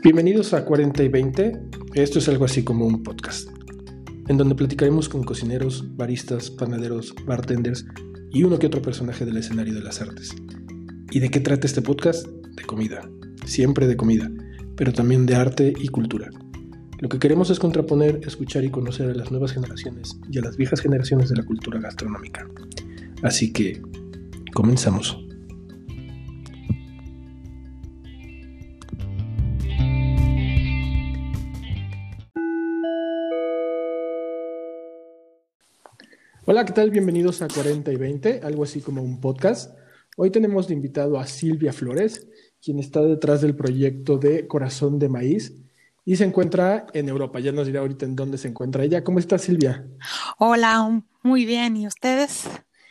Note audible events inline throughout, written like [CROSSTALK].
Bienvenidos a 40 y 20. Esto es algo así como un podcast, en donde platicaremos con cocineros, baristas, panaderos, bartenders y uno que otro personaje del escenario de las artes. ¿Y de qué trata este podcast? De comida, siempre de comida, pero también de arte y cultura. Lo que queremos es contraponer, escuchar y conocer a las nuevas generaciones y a las viejas generaciones de la cultura gastronómica. Así que, comenzamos. Hola, ¿qué tal? Bienvenidos a 40 y 20, algo así como un podcast. Hoy tenemos de invitado a Silvia Flores, quien está detrás del proyecto de Corazón de Maíz y se encuentra en Europa. Ya nos dirá ahorita en dónde se encuentra ella. ¿Cómo está Silvia? Hola, muy bien. ¿Y ustedes?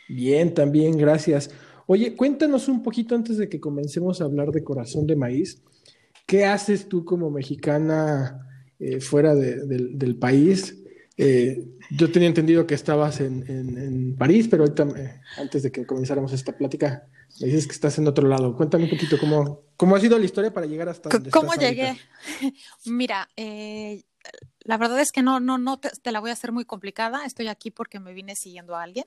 Bien, también, gracias. Oye, cuéntanos un poquito antes de que comencemos a hablar de Corazón de Maíz. ¿Qué haces tú como mexicana eh, fuera del país? Eh, yo tenía entendido que estabas en, París, pero ahorita, eh, antes de que comenzáramos esta plática, me dices que estás en otro lado. Cuéntame un poquito cómo, cómo ha sido la historia para llegar hasta donde ¿Cómo llegué? [LAUGHS] Mira, eh, la verdad es que no, no, no te, la voy a hacer muy complicada. Estoy aquí porque me vine siguiendo a alguien.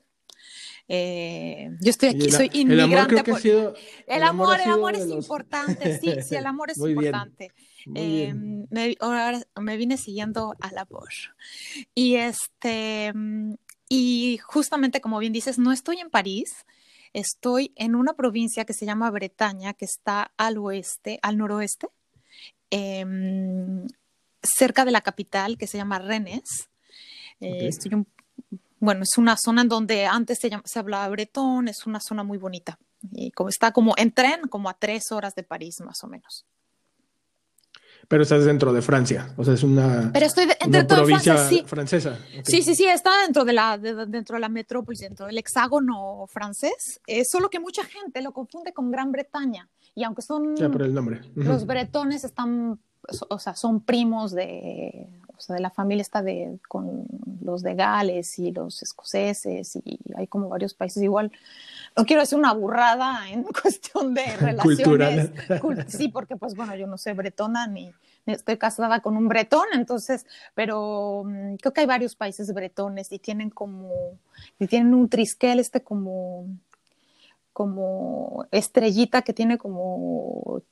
yo estoy aquí, soy inmigrante. El amor, el, amor, el amor, es importante, sí, sí, el amor [LAUGHS] es importante. Eh, me, ahora me vine siguiendo a la voz. Y este, y justamente como bien dices, no estoy en París, estoy en una provincia que se llama Bretaña, que está al oeste, al noroeste, em, cerca de la capital, que se llama Rennes. Eh, bueno, es una zona en donde antes se, se hablaba bretón, es una zona muy bonita. Y como está como en tren, como a tres horas de París, más o menos. Pero estás dentro de Francia, o sea, es una, Pero estoy provincia francesa. Sí, sí, sí, está dentro de la dentro de la metrópolis, dentro del hexágono francés. Es solo que mucha gente lo confunde con Gran Bretaña y aunque son ya, por el nombre. los bretones están, o sea, son primos de, o sea, de la familia está de con los de Gales y los escoceses y hay como varios países igual no quiero decir una burrada en [LAUGHS] cuestión de [LAUGHS] relaciones. Cultural. sí, porque pues bueno, yo no soy bretona ni, estoy casada con un bretón, entonces, pero mm, creo que hay varios países bretones y tienen como, y tienen un trisquel este como, como estrellita que tiene como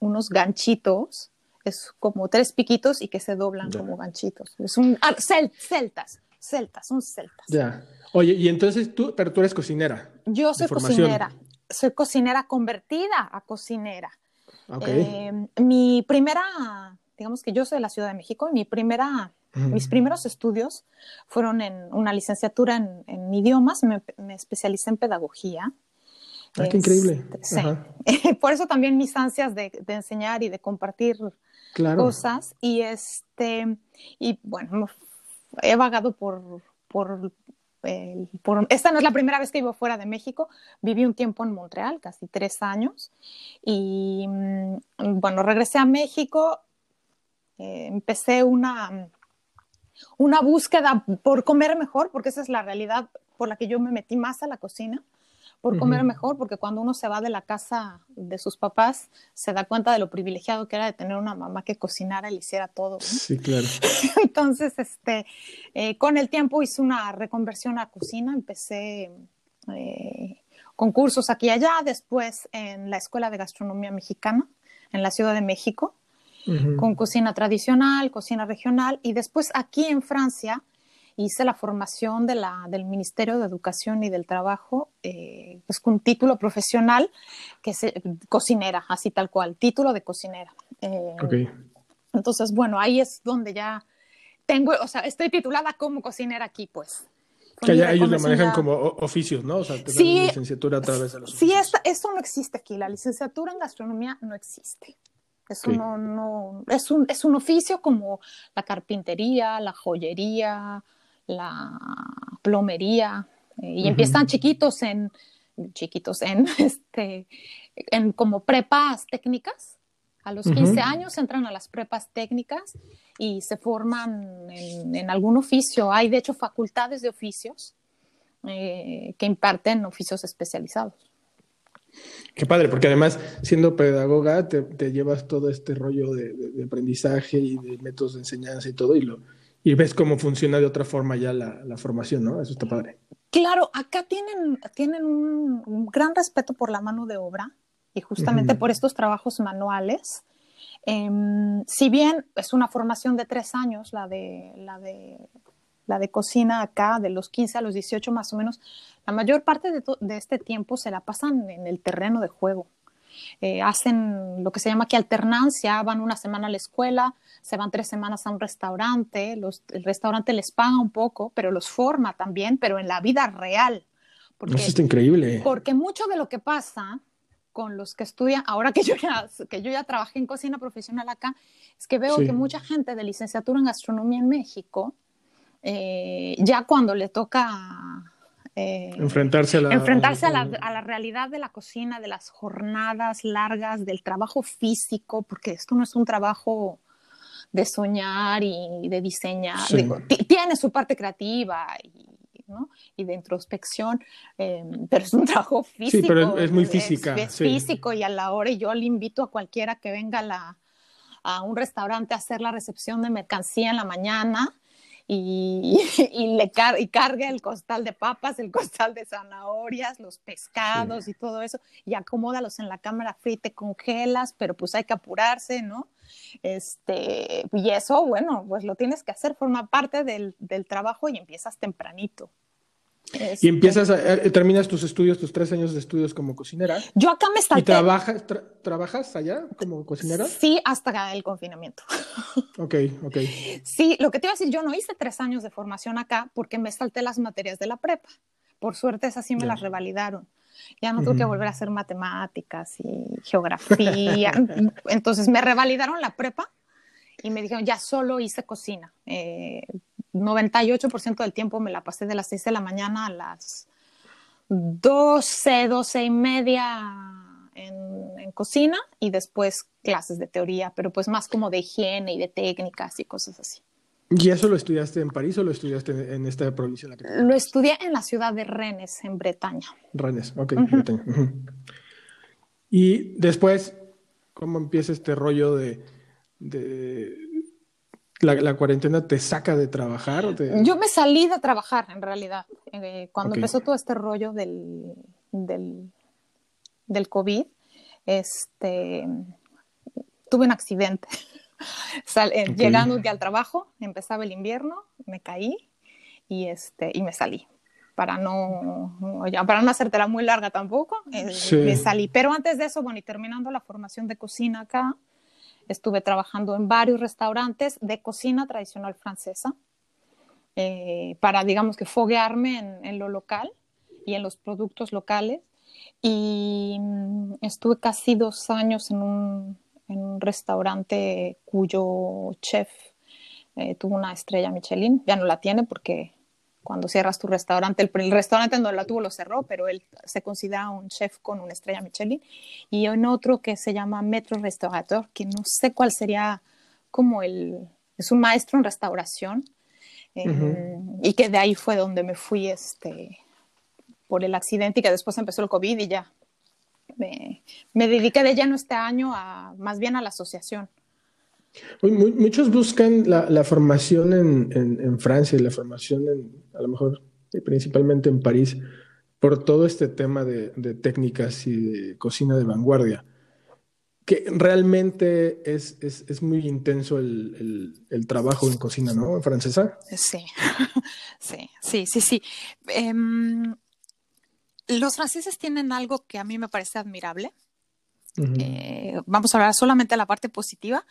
unos ganchitos, es como tres piquitos y que se doblan como ganchitos. Es un, ah, celtas, celtas, son celtas. Ya. Oye, y entonces tú, pero tú eres cocinera. Yo soy cocinera, soy cocinera convertida a cocinera. Eh, mi primera, digamos que yo soy de la Ciudad de México, y mi primera, mis primeros estudios fueron en una licenciatura en, idiomas, me, especialicé en pedagogía. Ah, qué increíble. Sí. [LAUGHS] Por eso también mis ansias de, enseñar y de compartir cosas. Y este, y bueno, he vagado por, por esta no es la primera vez que vivo fuera de México, viví un tiempo en Montreal, casi tres años, y mm, bueno, regresé a México, eh, empecé una, una búsqueda por comer mejor, porque esa es la realidad por la que yo me metí más a la cocina por comer mejor, porque cuando uno se va de la casa de sus papás, se da cuenta de lo privilegiado que era de tener una mamá que cocinara y le hiciera todo. Sí, claro. [LAUGHS] Entonces, este, eh, con el tiempo hice una reconversión a cocina, empecé eh, con cursos aquí y allá, después en la Escuela de Gastronomía Mexicana, en la Ciudad de México, con cocina tradicional, cocina regional, y después aquí en Francia hice la formación de la, del Ministerio de Educación y del Trabajo, eh, pues con título profesional, que es cocinera, así tal cual, título de cocinera. Eh, entonces, bueno, ahí es donde ya tengo, o sea, estoy titulada como cocinera aquí, pues. Que ellos lo manejan como oficios, ¿no? O sea, te sí, licenciatura a través de los Sí, eso no existe aquí. La licenciatura en gastronomía no existe. Eso no, no, es un, es un oficio como la carpintería, la joyería, la plomería, eh, y empiezan chiquitos en, chiquitos en, [LAUGHS] este, en como prepas técnicas. A los 15 años entran a las prepas técnicas y se forman en, algún oficio. Hay, de hecho, facultades de oficios eh, que imparten oficios especializados. Qué padre, porque además, siendo pedagoga, te, llevas todo este rollo de, aprendizaje y de métodos de enseñanza y todo, y, lo, y ves cómo funciona de otra forma ya la, formación, ¿no? Eso está padre. Claro, acá tienen, tienen un, gran respeto por la mano de obra y justamente por estos trabajos manuales. Em, si bien es una formación de tres años, la de, la de la de cocina acá, de los 15 a los 18 más o menos, la mayor parte de, este tiempo se la pasan en el terreno de juego. Eh, hacen lo que se llama aquí alternancia, van una semana a la escuela, se van tres semanas a un restaurante, el restaurante les paga un poco, pero los forma también, pero en la vida real. Porque, Eso está increíble. Porque mucho de lo que pasa con los que estudian, ahora que yo ya, que yo ya trabajé en cocina profesional acá, es que veo que mucha gente de licenciatura en gastronomía en México, eh, ya cuando le toca eh, enfrentarse, a la, enfrentarse a, la, realidad de la cocina, de las jornadas largas, del trabajo físico, porque esto no es un trabajo de soñar y de diseñar, tiene su parte creativa y, y de introspección, em, pero es un trabajo físico. Sí, pero es, muy física. Es, físico y a la hora, y yo le invito a cualquiera que venga a un restaurante a hacer la recepción de mercancía en la mañana y, [LAUGHS] y le y carga el costal de papas, el costal de zanahorias, los pescados y todo eso, y acomódalos en la cámara fría y te congelas, pero pues hay que apurarse, ¿no? Este, y eso, bueno, pues lo tienes que hacer, forma parte del, del trabajo y empiezas tempranito. Y este empiezas, a, eh, terminas tus estudios, tus tres años de estudios como cocinera. Yo acá me salté. ¿Y trabajas, trabajas allá como cocinera? Sí, hasta el confinamiento. [LAUGHS] Ok, ok. Sí, lo que te iba a decir, yo no hice tres años de formación acá porque me salté las materias de la prepa. Por suerte, esas sí me las revalidaron. Ya no tuve que volver a hacer matemáticas y geografía. [LAUGHS] Entonces me revalidaron la prepa y me dijeron, ya solo hice cocina. Eh, 98% del tiempo me la pasé de las 6 de la mañana a las 12, 12 y media en, en, cocina y después clases de teoría, pero pues más como de higiene y de técnicas y cosas así. ¿Y eso lo estudiaste en París o lo estudiaste en esta provincia? En la Lo estudié en la ciudad de Rennes, en Bretaña. Rennes, ok, Bretaña. Y después, ¿cómo empieza este rollo de, de la, cuarentena te saca de trabajar? Yo me salí de trabajar, en realidad. Eh, cuando empezó todo este rollo del, del, del, COVID, este, tuve un accidente. [LAUGHS] Eh, llegando al trabajo, empezaba el invierno, me caí y, este, y me salí. Para no, para no hacértela muy larga tampoco, eh, me salí. Pero antes de eso, bueno, y terminando la formación de cocina acá, Estuve trabajando en varios restaurantes de cocina tradicional francesa eh, para, digamos que, foguearme en, lo local y en los productos locales. Y mm, estuve casi dos años en un, restaurante cuyo chef eh, tuvo una estrella Michelin. Ya no la tiene porque cuando cierras tu restaurante, el, restaurante donde la tuvo lo cerró, pero él se considera un chef con una estrella Michelin, y en otro que se llama Metro Restaurator, que no sé cuál sería como el, es un maestro en restauración, eh, y que de ahí fue donde me fui este, por el accidente y que después empezó el COVID y ya me, me dediqué de lleno este año a más bien a la asociación. Muchos buscan la, formación en, Francia y la formación en, a lo mejor principalmente en París, por todo este tema de, técnicas y de cocina de vanguardia, que realmente es, muy intenso el, trabajo en cocina, ¿no? Francesa. Sí, [LAUGHS] sí, sí, sí, sí. Em, los franceses tienen algo que a mí me parece admirable, eh, vamos a hablar solamente de la parte positiva,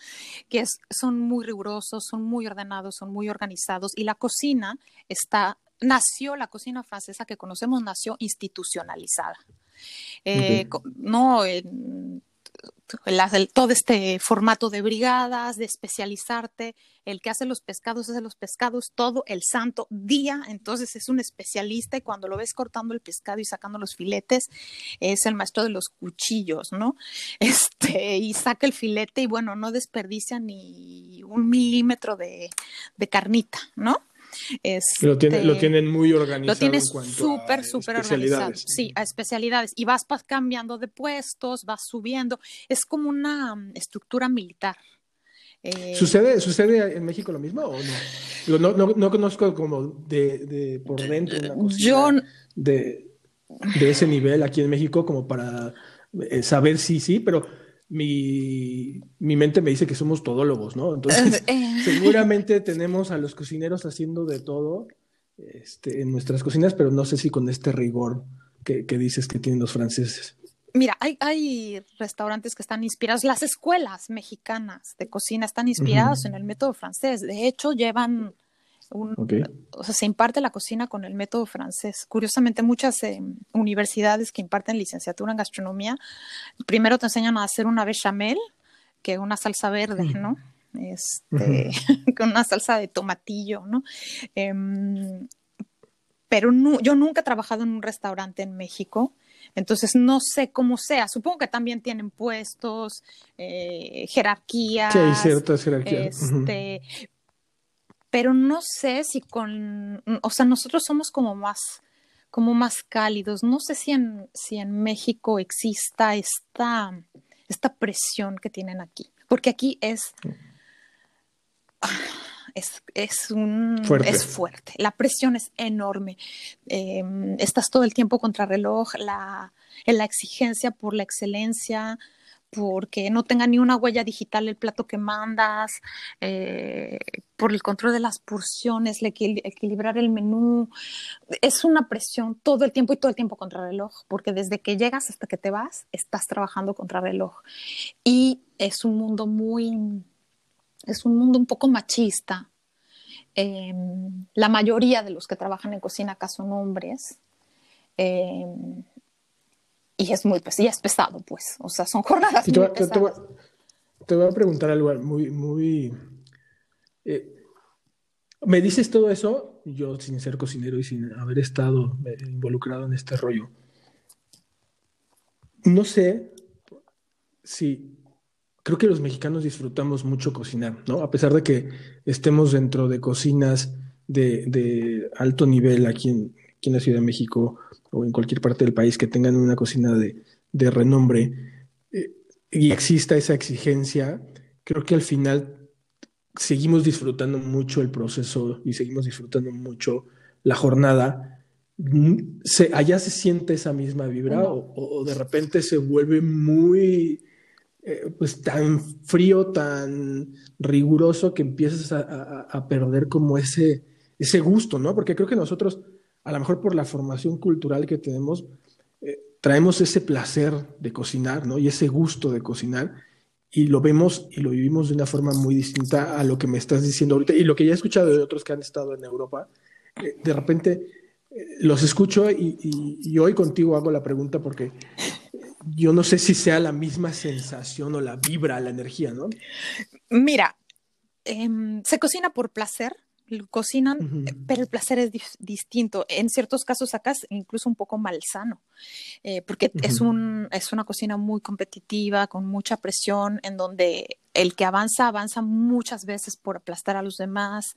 que es, son muy rigurosos, son muy ordenados, son muy organizados y la cocina está, nació, la cocina francesa que conocemos nació institucionalizada. Eh, no, todo este formato de brigadas, de especializarte, el que hace los pescados hace los pescados todo el santo día, entonces es un especialista y cuando lo ves cortando el pescado y sacando los filetes, es el maestro de los cuchillos, ¿no? [LAUGHS] Este, y saca el filete y bueno, no desperdicia ni un milímetro de, de carnita, ¿no? Este, lo, lo tienen muy organizado. Lo tienes súper, súper organizado. Sí, a especialidades. Y vas cambiando de puestos, vas subiendo. Es como una mm, estructura militar. Eh, ¿Sucede, ¿Sucede en México lo mismo o no? No, no, no conozco como de, de por dentro una cosa yo, de, de ese nivel aquí en México como para eh, saber si sí, pero mi, mi, mente me dice que somos todólogos, ¿no? Entonces, [LAUGHS] eh. seguramente tenemos a los cocineros haciendo de todo este, en nuestras cocinas, pero no sé si con este rigor que, que dices que tienen los franceses. Mira, hay, hay, restaurantes que están inspirados, las escuelas mexicanas de cocina están inspiradas en el método francés. De hecho, llevan un, o sea, se imparte la cocina con el método francés. Curiosamente, muchas eh, universidades que imparten licenciatura en gastronomía, primero te enseñan a hacer una bechamel, que es una salsa verde, ¿no? Este, [LAUGHS] con una salsa de tomatillo, ¿no? Em, pero yo nunca he trabajado en un restaurante en México entonces, no sé cómo sea. Supongo que también tienen puestos, eh, jerarquías. Sí, hay ciertas jerarquías. Este, Pero no sé si con, o sea, nosotros somos como más, como más cálidos. No sé si en, si en México exista esta, esta presión que tienen aquí. Porque aquí es [SIGHS] es, es, un, fuerte. es fuerte. La presión es enorme. Em, estás todo el tiempo contra reloj, la, la exigencia por la excelencia, porque no tenga ni una huella digital el plato que mandas, eh, por el control de las porciones, equilibrar el menú. Es una presión todo el tiempo y todo el tiempo contra reloj, porque desde que llegas hasta que te vas, estás trabajando contra reloj. Y es un mundo muy es un mundo un poco machista. Em, la mayoría de los que trabajan en cocina acá son hombres. Em, y es muy pues, es pesado, pues. O sea, son jornadas. Te, muy pesadas. Te, voy, a preguntar algo muy, muy. Eh, me dices todo eso, yo sin ser cocinero y sin haber estado eh, involucrado en este rollo. No sé si creo que los mexicanos disfrutamos mucho cocinar, ¿no? A pesar de que estemos dentro de cocinas de, alto nivel aquí en, la Ciudad de México o en cualquier parte del país que tengan una cocina de, renombre eh, y exista esa exigencia, creo que al final seguimos disfrutando mucho el proceso y seguimos disfrutando mucho la jornada. Se, allá se siente esa misma vibra o de repente se vuelve muy eh, pues tan frío, tan riguroso que empiezas a, perder como ese, ese gusto, ¿no? Porque creo que nosotros, a lo mejor por la formación cultural que tenemos, eh, traemos ese placer de cocinar, ¿no? Y ese gusto de cocinar y lo vemos y lo vivimos de una forma muy distinta a lo que me estás diciendo ahorita y lo que ya he escuchado de otros que han estado en Europa. Eh, de repente los escucho y, y, hoy contigo hago la pregunta porque yo no sé si sea la misma sensación o la vibra, la energía, ¿no? Mira, em, se cocina por placer, cocinan, pero el placer es distinto. En ciertos casos acá es incluso un poco malsano, eh, porque es, un, es una cocina muy competitiva, con mucha presión, en donde el que avanza, avanza muchas veces por aplastar a los demás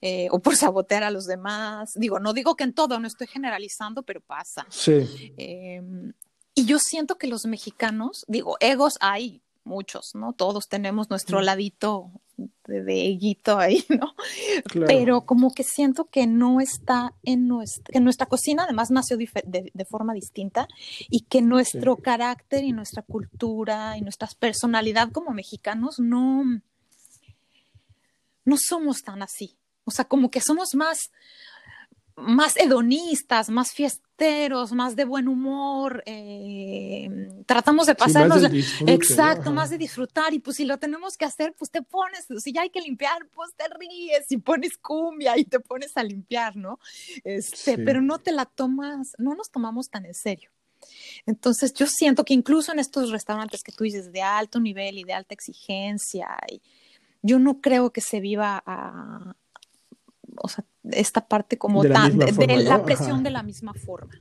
eh, o por [LAUGHS] sabotear a los demás. Digo, no digo que en todo, no estoy generalizando, pero pasa. Sí. Em, y yo siento que los mexicanos, digo, egos hay muchos, ¿no? Todos tenemos nuestro ladito de, eguito ahí, [LAUGHS] ¿no? Pero como que siento que no está en nuestra, que nuestra cocina además nació de, forma distinta y que nuestro carácter y nuestra cultura y nuestra personalidad como mexicanos no, no somos tan así. O sea, como que somos más, más hedonistas, más fiesteros, más de buen humor, eh, tratamos de pasarnos, exacto, más de disfrutar y pues si lo tenemos que hacer, pues te pones, si ya hay que limpiar, pues te ríes y pones cumbia y te pones a limpiar, ¿no? Este, pero no te la tomas, no nos tomamos tan en serio. Entonces yo siento que incluso en estos restaurantes que tú dices de alto nivel y de alta exigencia, y yo no creo que se viva a, o sea, esta parte como de tan, de, la presión de la misma forma.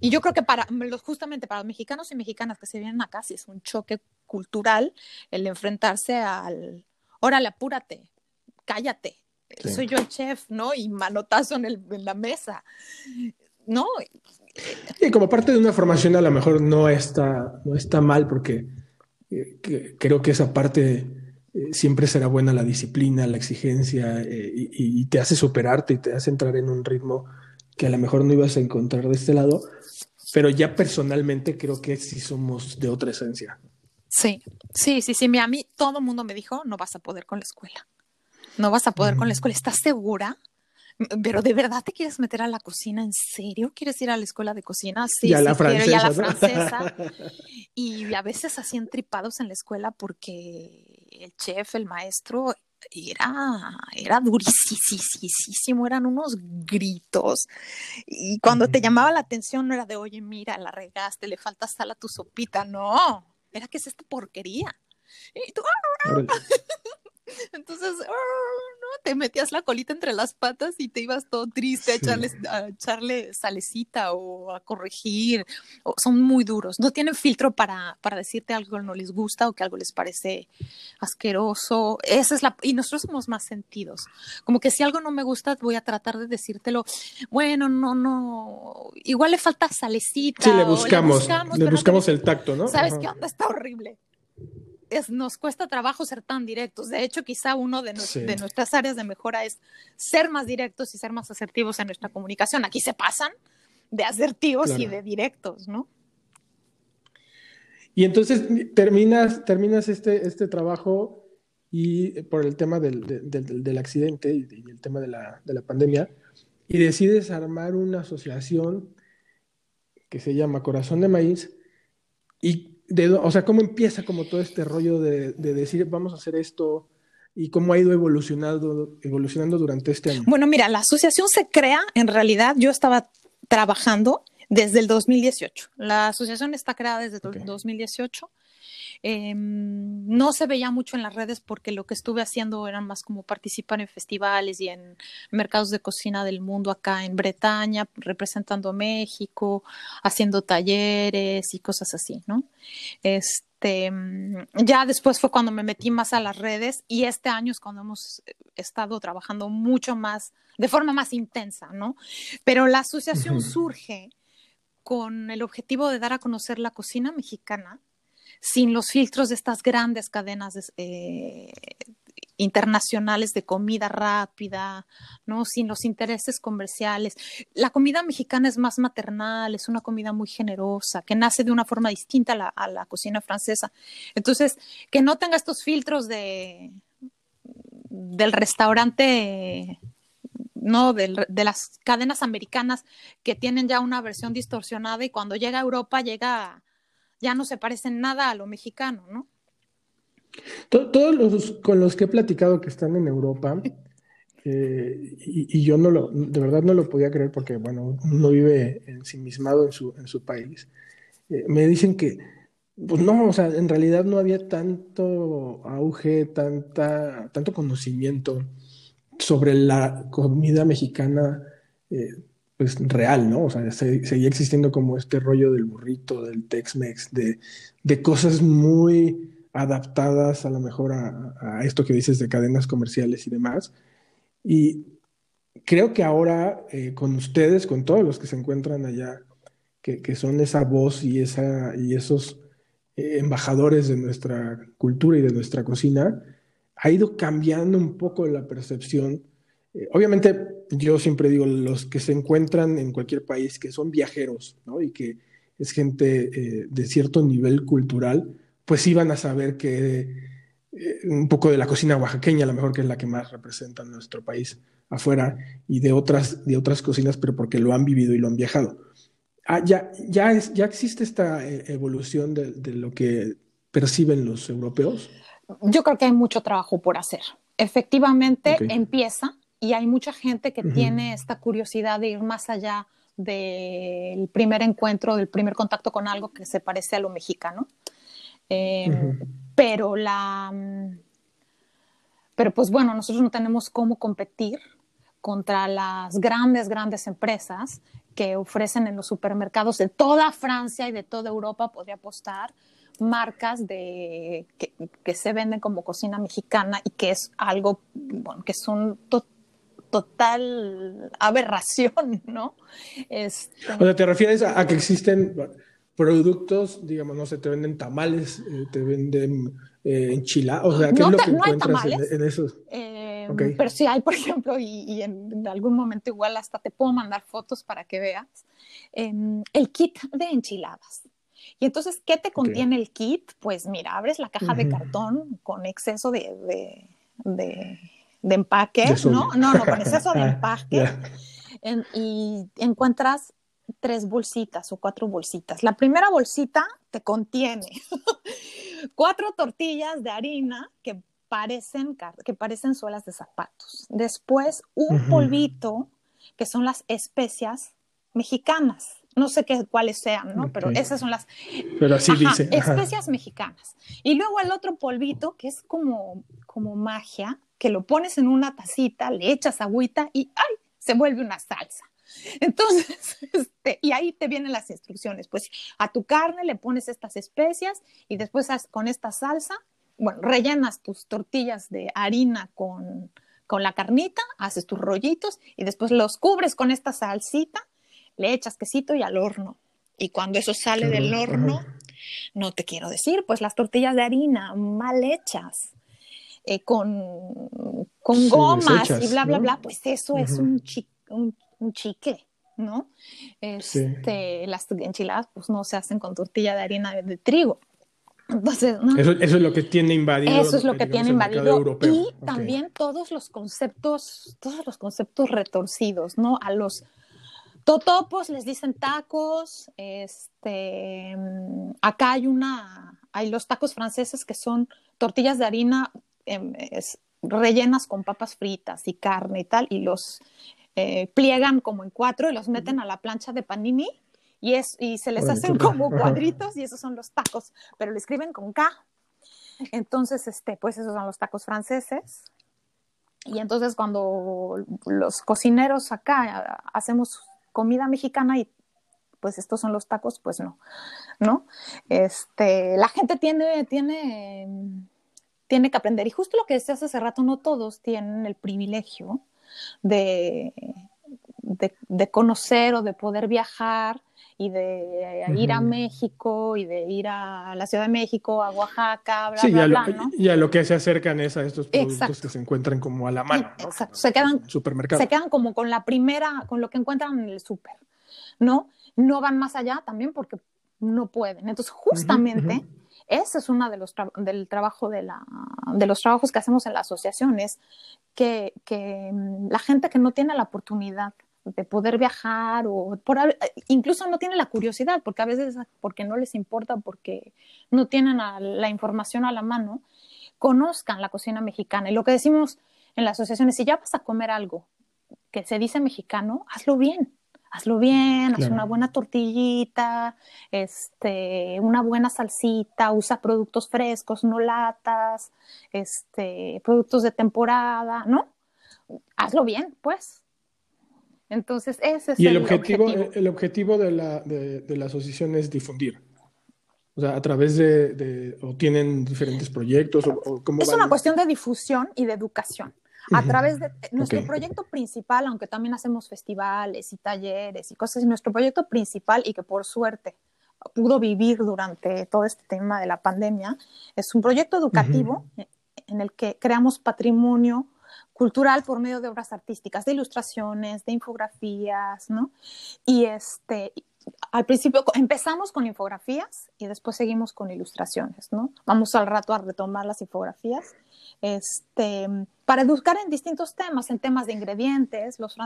Y yo creo que para, justamente para los mexicanos y mexicanas que se vienen acá, sí es un choque cultural el enfrentarse al, órale, apúrate, cállate, soy yo el chef, ¿no? Y manotazo en, el, en la mesa, ¿no? Y como parte de una formación a lo mejor no está, no está mal porque eh, creo que esa parte eh, siempre será buena la disciplina, la exigencia eh, y, te hace superarte y te hace entrar en un ritmo que a lo mejor no ibas a encontrar de este lado, pero ya personalmente creo que sí somos de otra esencia. Sí, sí, sí, sí. A mí todo el mundo me dijo, no vas a poder con la escuela. No vas a poder con la escuela. ¿Estás segura? Pero de verdad te quieres meter a la cocina, ¿en serio? ¿Quieres ir a la escuela de cocina? Sí, sí, la francesa, y a la francesa. [LAUGHS] y a veces así entripados en la escuela porque el chef, el maestro, era, era durísimo, eran unos gritos. Y cuando te llamaba la atención no era de, oye, mira, la regaste, le falta sal a tu sopita. No, era que es esta porquería. Y tú, ¡ah! [LAUGHS] [LAUGHS] Entonces, ¡ah! ¿no? Te metías la colita entre las patas y te ibas todo triste a, echarle, a echarle salecita o a corregir. son muy duros. No tienen filtro para, para decirte algo que no les gusta o que algo les parece asqueroso. Esa es la, y nosotros somos más sentidos. Como que si algo no me gusta, voy a tratar de decírtelo. Bueno, no, no. Igual le falta salecita. Sí, le buscamos. Le buscamos, el tacto, ¿no? ¿Sabes qué onda? Está horrible nos cuesta trabajo ser tan directos. De hecho, quizá uno de, nuestras áreas de mejora es ser más directos y ser más asertivos en nuestra comunicación. Aquí se pasan de asertivos y de directos, ¿no? Y entonces terminas, terminas este, este trabajo y por el tema del, del, accidente y, el tema de la, de la pandemia, y decides armar una asociación que se llama Corazón de Maíz y o sea, cómo empieza como todo este rollo de, decir, vamos a hacer esto y cómo ha ido evolucionando, evolucionando durante este año. Bueno, mira, la asociación se crea, en realidad yo estaba trabajando desde el 2018. La asociación está creada desde el 2018 Em, no se veía mucho en las redes porque lo que estuve haciendo era más como participar en festivales y en mercados de cocina del mundo acá en Bretaña, representando México, haciendo talleres y cosas así, ¿no? Este, ya después fue cuando me metí más a las redes y este año es cuando hemos estado trabajando mucho más, de forma más intensa, ¿no? Pero la asociación surge con el objetivo de dar a conocer la cocina mexicana sin los filtros de estas grandes cadenas eh, internacionales de comida rápida, ¿no? Sin los intereses comerciales. La comida mexicana es más maternal, es una comida muy generosa, que nace de una forma distinta a la, cocina francesa. Entonces, que no tenga estos filtros de del restaurante no de, de, las cadenas americanas que tienen ya una versión distorsionada y cuando llega a Europa llega ya no se parecen nada a lo mexicano, ¿no? Todos los con los que he platicado que están en Europa, eh, y, yo no lo, de verdad no lo podía creer porque, bueno, uno vive ensimismado en su, en su país, eh, me dicen que, pues no, o sea, en realidad no había tanto auge, tanta, tanto conocimiento sobre la comida mexicana eh, pues real, ¿no? O sea, seguía existiendo como este rollo del burrito, del Tex-Mex, de, de, cosas muy adaptadas a lo mejor a, esto que dices de cadenas comerciales y demás. Y creo que ahora eh, con ustedes, con todos los que se encuentran allá, que, que son esa voz y, esa, y esos eh, embajadores de nuestra cultura y de nuestra cocina, ha ido cambiando un poco la percepción eh, obviamente, yo siempre digo, los que se encuentran en cualquier país, que son viajeros, ¿no? Y que es gente eh, de cierto nivel cultural, pues iban a saber que eh, un poco de la cocina oaxaqueña, a lo mejor que es la que más representa nuestro país afuera, y de otras, de otras cocinas, pero porque lo han vivido y lo han viajado. Ah, ya, ya, es, ya existe esta evolución de, lo que perciben los europeos. Yo creo que hay mucho trabajo por hacer. Efectivamente, empieza, y hay mucha gente que tiene esta curiosidad de ir más allá del primer encuentro, del primer contacto con algo que se parece a lo mexicano. Em, pero la... Pero pues bueno, nosotros no tenemos cómo competir contra las grandes, grandes empresas que ofrecen en los supermercados de toda Francia y de toda Europa, podría apostar, marcas de, que, se venden como cocina mexicana y que es algo, bueno, que son total aberración, ¿no? Este o sea, ¿te refieres a, que existen productos, digamos, no sé, te venden tamales, eh, te venden eh, enchiladas, o sea, ¿qué es lo que encuentras en, esos? Eh, pero sí hay, por [LAUGHS] ejemplo, y, en, algún momento igual hasta te puedo mandar fotos para que veas, em, el kit de enchiladas. Y entonces, ¿qué te contiene el kit? Pues mira, abres la caja de cartón con exceso de, de, empaque, ¿no? No, no, con exceso de [LAUGHS] empaque. y encuentras tres bolsitas o cuatro bolsitas. La primera bolsita te contiene [LAUGHS] cuatro tortillas de harina que parecen, que parecen suelas de zapatos. Después, un polvito que son las especias mexicanas no sé qué, cuáles sean, ¿no? Pero esas son las Pero así dice. especias mexicanas. Y luego el otro polvito, que es como, como magia, que lo pones en una tacita, le echas agüita y ¡ay! se vuelve una salsa. [LAUGHS] Entonces, este, y ahí te vienen las instrucciones. Pues a tu carne le pones estas especias y después con esta salsa, bueno, rellenas tus tortillas de harina con, con la carnita, haces tus rollitos y después los cubres con esta salsita le echas quesito y al horno. Y cuando eso sale del horno, no te quiero decir, pues las tortillas de harina mal hechas, eh, con, con gomas y bla, bla, bla, pues eso es un, un, chicle, ¿no? Este, Las enchiladas pues no se hacen con tortilla de harina de, trigo. Entonces, eso, eso, es lo que tiene invadido. Eso es lo que tiene invadido. Y también todos los conceptos, todos los conceptos retorcidos, ¿no? A los Totopos les dicen tacos, este, acá hay una, hay los tacos franceses que son tortillas de harina em, rellenas con papas fritas y carne y tal, y los eh, pliegan como en cuatro y los meten a la plancha de panini y, es, y se les hacen como cuadritos y esos son los tacos, pero lo escriben con K. Entonces, este, pues esos son los tacos franceses. Y entonces cuando los cocineros acá hacemos comida mexicana y pues estos son los tacos, pues no, ¿no? Este, la gente tiene, tiene, tiene que aprender. Y justo lo que decías hace rato, no todos tienen el privilegio de, de, conocer o de poder viajar y de ir a México y de ir a la Ciudad de México, a Oaxaca, bla, bla, bla, ¿no? Y a lo que se acercan es a estos productos que se encuentran como a la mano. Exacto. Se quedan, supermercado. se quedan como con la primera, con lo que encuentran en el súper, ¿no? No van más allá también porque no pueden. Entonces, justamente, ese es uno de los, del trabajo de, la, de los trabajos que hacemos en la asociación, es que, que mm, la gente que no tiene la oportunidad de poder viajar o por, incluso no tiene la curiosidad, porque a veces porque no les importa, porque no tienen la información a la mano, conozcan la cocina mexicana. Y lo que decimos en la asociación es, si ya vas a comer algo que se dice mexicano, hazlo bien. Hazlo bien, haz una buena tortillita, este, una buena salsita, usa productos frescos, no latas, este, productos de temporada, ¿no? Hazlo bien, pues. Entonces, ese es y el, objetivo, El objetivo de la, de, la asociación es difundir. O sea, a través de, o tienen diferentes proyectos, o, Es una cuestión de difusión y de educación. A través de nuestro proyecto principal, aunque también hacemos festivales y talleres y cosas, nuestro proyecto principal y que por suerte pudo vivir durante todo este tema de la pandemia, es un proyecto educativo en el que creamos patrimonio cultural por medio de obras artísticas, de ilustraciones, de infografías, ¿no? Y este, al principio empezamos con infografías y después seguimos con ilustraciones, ¿no? Vamos al rato a retomar las infografías, este, para educar en distintos temas, en temas de ingredientes. Los,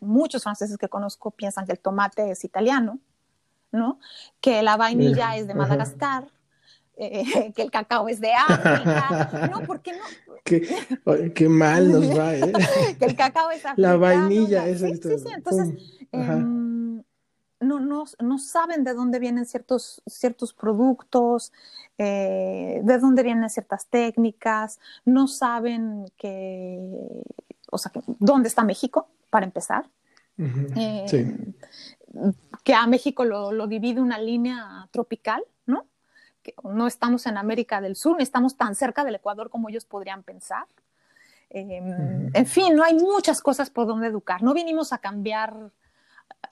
muchos franceses que conozco piensan que el tomate es italiano, ¿no? Que la vainilla es de Madagascar, eh, [LAUGHS] que el cacao es de África. No, ¿por qué no? Qué, mal nos va, ¿eh? [LAUGHS] que el cacao es africano. La vainilla es sí, sí, sí, entonces no, no, no, saben de dónde vienen ciertos, ciertos productos, eh, de dónde vienen ciertas técnicas, no saben que, o sea, dónde está México, para empezar. Em, que a México lo, lo divide una línea tropical, ¿no? no estamos en América del Sur, ni estamos tan cerca del Ecuador como ellos podrían pensar. Em, en fin, no hay muchas cosas por donde educar. No vinimos a cambiar,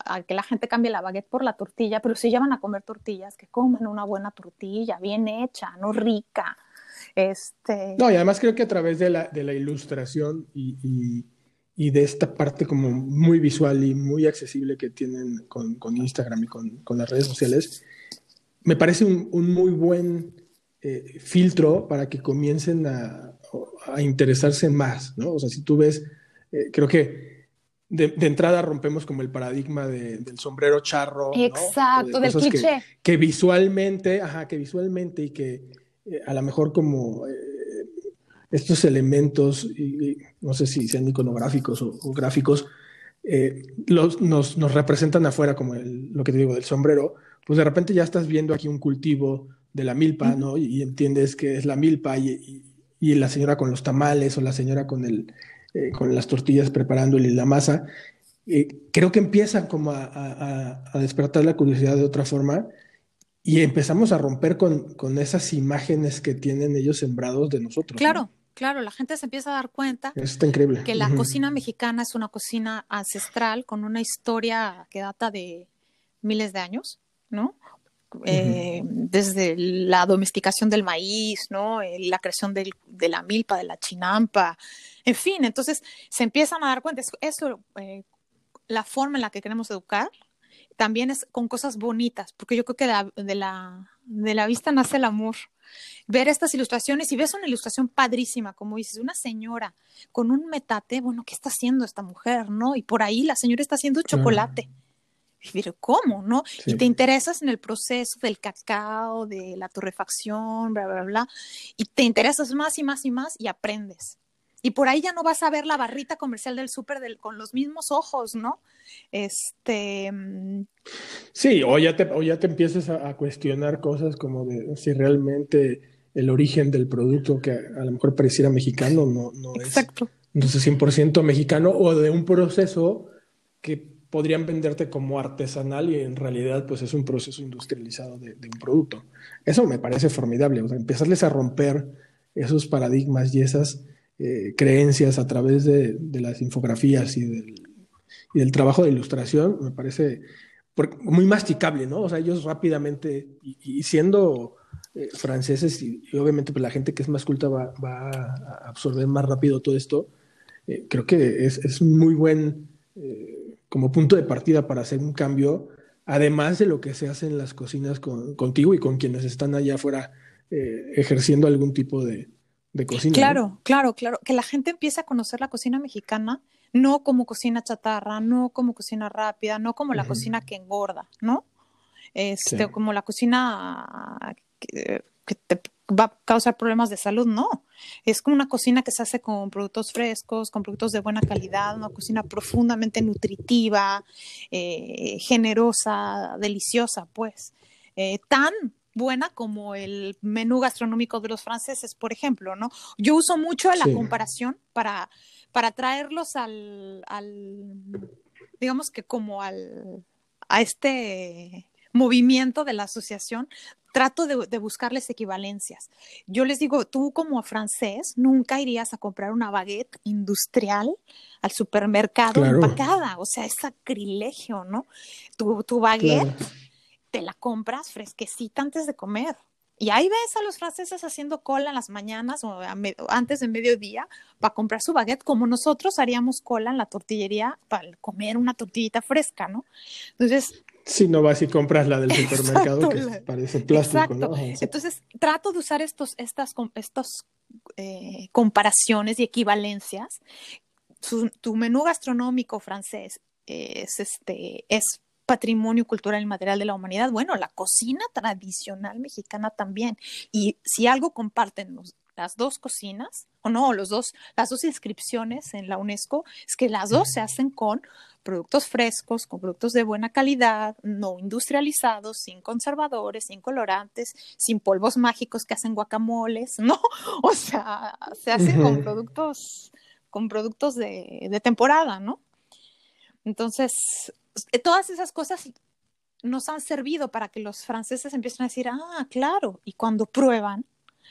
a que la gente cambie la baguette por la tortilla, pero si llevan a comer tortillas, que coman una buena tortilla, bien hecha, no rica. Este... No, y además creo que a través de la, de la ilustración y, y, de esta parte como muy visual y muy accesible que tienen con, con Instagram y con, con, las redes sociales, me parece un, un muy buen eh, filtro para que comiencen a, a, interesarse más, ¿no? O sea, si tú ves, eh, creo que de, entrada rompemos como el paradigma del sombrero charro. Exacto, del cliché. Que, visualmente, ajá, que visualmente y que eh, a lo mejor como eh, estos elementos, y, no sé si sean iconográficos o, gráficos, los, nos, nos, representan afuera como lo que te digo del sombrero, pues de repente ya estás viendo aquí un cultivo de la milpa, ¿no? Y, entiendes que es la milpa y, y la señora con los tamales o la señora con, el, eh, con las tortillas preparándole la masa, eh, creo que empiezan como a, despertar la curiosidad de otra forma y empezamos a romper con, con esas imágenes que tienen ellos sembrados de nosotros. Claro. Claro, la gente se empieza a dar cuenta Está increíble. que la cocina mexicana es una cocina ancestral con una historia que data de miles de años, ¿no? Eh, desde la domesticación del maíz, ¿no? Eh, la creación de la milpa, de la chinampa, en fin, entonces se empiezan a dar cuenta, eso, eh, la forma en la que queremos educar, también es con cosas bonitas, porque yo creo que de, la, de la vista nace el amor. Ver estas ilustraciones y ves una ilustración padrísima, como dices, una señora con un metate, bueno, ¿qué está haciendo esta mujer, no? Y por ahí la señora está haciendo chocolate pero ¿cómo? ¿No? Y te interesas en el proceso del cacao, de la torrefacción, bla, bla, bla, y te interesas más y más y más y aprendes. Y por ahí ya no vas a ver la barrita comercial del súper con los mismos ojos, ¿no? Este. Mm, sí, o ya te, o ya te empiezas a, cuestionar cosas como de si realmente el origen del producto que a, lo mejor pareciera mexicano no, no Exacto. es, no es 100% mexicano o de un proceso que podrían venderte como artesanal y en realidad pues es un proceso industrializado de, un producto. Eso me parece formidable, o sea, empezarles a romper esos paradigmas y esas eh, creencias a través de, las infografías y del, trabajo de ilustración, me parece muy masticable, ¿no? O sea, ellos rápidamente, y, siendo eh, franceses, y, obviamente pues, la gente que es más culta va, a absorber más rápido todo esto, eh, creo que es, es muy buen como punto de partida para hacer un cambio, además de lo que se hace en las cocinas contigo y con quienes están allá afuera eh, ejerciendo algún tipo de, cocina. Claro, claro, claro. Que la gente empiece a conocer la cocina mexicana, no como cocina chatarra, no como cocina rápida, no como la cocina que engorda, ¿no? Este, como la cocina que, que te va a causar problemas de salud, no. Es como una cocina que se hace con productos frescos, con productos de buena calidad, una cocina profundamente nutritiva, eh, generosa, deliciosa, pues. Eh, tan buena como el menú gastronómico de los franceses, por ejemplo, ¿no? Yo uso mucho la comparación para, para traerlos al, al, digamos que como al, a este movimiento de la asociación, trato de, buscarles equivalencias. Yo les digo, tú como francés nunca irías a comprar una baguette industrial al supermercado empacada, o sea, es sacrilegio, ¿no? Tu, tu baguette te la compras fresquecita antes de comer. Y ahí ves a los franceses haciendo cola en las mañanas o antes de mediodía para comprar su baguette, como nosotros haríamos cola en la tortillería para comer una tortillita fresca, ¿no? Entonces, si no vas y compras la del [LAUGHS] supermercado, que parece plástico. ¿no? Entonces, trato de usar estos, estas estos, eh, comparaciones y equivalencias. tu menú gastronómico francés es, este, es patrimonio cultural y material de la humanidad. Bueno, la cocina tradicional mexicana también. Y si algo comparten las dos cocinas, o no, los dos, las dos inscripciones en la UNESCO, es que las dos se hacen con productos frescos, con productos de buena calidad, no industrializados, sin conservadores, sin colorantes, sin polvos mágicos que hacen guacamoles, ¿no? [LAUGHS] O sea, se hacen con productos, con productos de, de temporada, ¿no? Entonces, eh, todas esas cosas nos han servido para que los franceses empiecen a decir, ah, claro, y cuando prueban,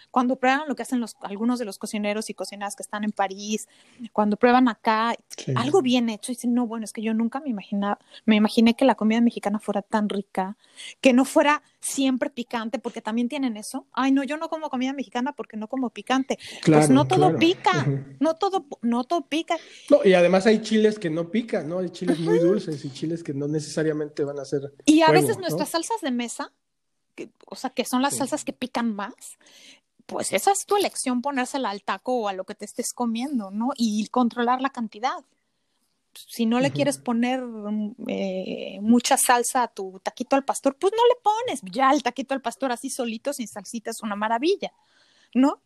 cuando prueban lo que hacen los, algunos de los cocineros y cocineras que están en París, cuando prueban acá, algo bien hecho, y dicen, no, bueno, es que yo nunca me imaginaba, me imaginé que la comida mexicana fuera tan rica, que no fuera siempre picante, porque también tienen eso. Ay, no, yo no como comida mexicana porque no como picante. pues no todo pica, no todo, no todo pica. No, y además hay chiles que no pican, ¿no? Hay chiles muy dulces y chiles que no necesariamente van a ser. Y a veces nuestras salsas de mesa, o sea, que son las salsas que pican más, pues esa es tu elección ponérsela al taco o a lo que te estés comiendo, ¿no? Y controlar la cantidad. Si no le quieres poner mm, eh, mucha salsa a tu taquito al pastor, pues no le pones. Ya el taquito al pastor así solito, sin salsita, es una maravilla, ¿no?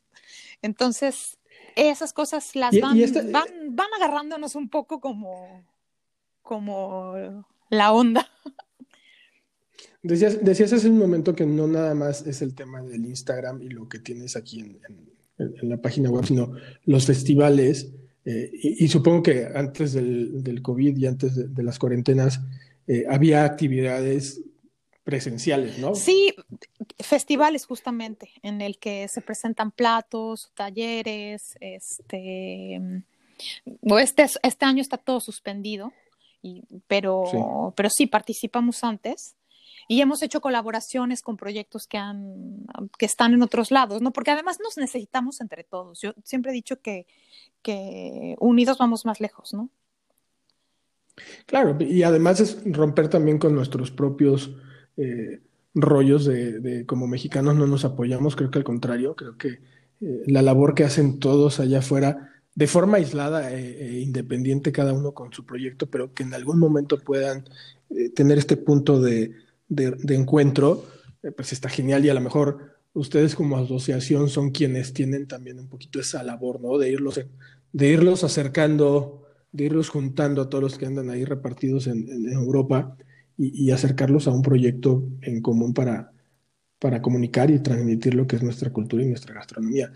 Entonces, esas cosas las van, este van, van agarrándonos un poco como, como la onda. Decías, decías hace un momento que no nada más es el tema del Instagram y lo que tienes aquí en, la página web, sino los festivales. Eh, y, supongo que antes del, del COVID y antes de, las cuarentenas eh, había actividades presenciales, ¿no? Sí, festivales justamente, en el que se presentan platos, talleres, este, este, este año está todo suspendido, y, pero, pero sí, participamos antes y hemos hecho colaboraciones con proyectos que han que están en otros lados, ¿no? Porque además nos necesitamos entre todos. Yo siempre he dicho que, que unidos vamos más lejos, ¿no? Claro, y además es romper también con nuestros propios eh, rollos de, como mexicanos no nos apoyamos, creo que al contrario, creo que eh, la labor que hacen todos allá afuera, de forma aislada e, e, independiente cada uno con su proyecto, pero que en algún momento puedan eh, tener este punto de, de, encuentro, eh, pues está genial y a lo mejor ustedes como asociación son quienes tienen también un poquito esa labor, ¿no? De irlos, de irlos acercando, de irlos juntando a todos los que andan ahí repartidos en, Europa y, acercarlos a un proyecto en común para, para comunicar y transmitir lo que es nuestra cultura y nuestra gastronomía.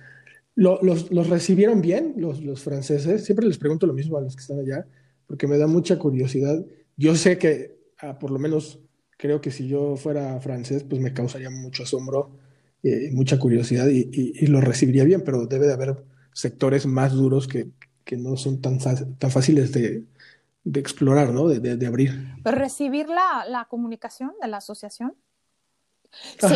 los, los, recibieron bien los, los franceses? Siempre les pregunto lo mismo a los que están allá, porque me da mucha curiosidad. Yo sé que, ah, por lo menos creo que si yo fuera francés, pues me causaría mucho asombro, eh, mucha curiosidad y, lo recibiría bien, pero debe de haber sectores más duros que, no son tan, tan fáciles de, explorar, ¿no? De, abrir. ¿Recibir la, comunicación de la asociación? sí.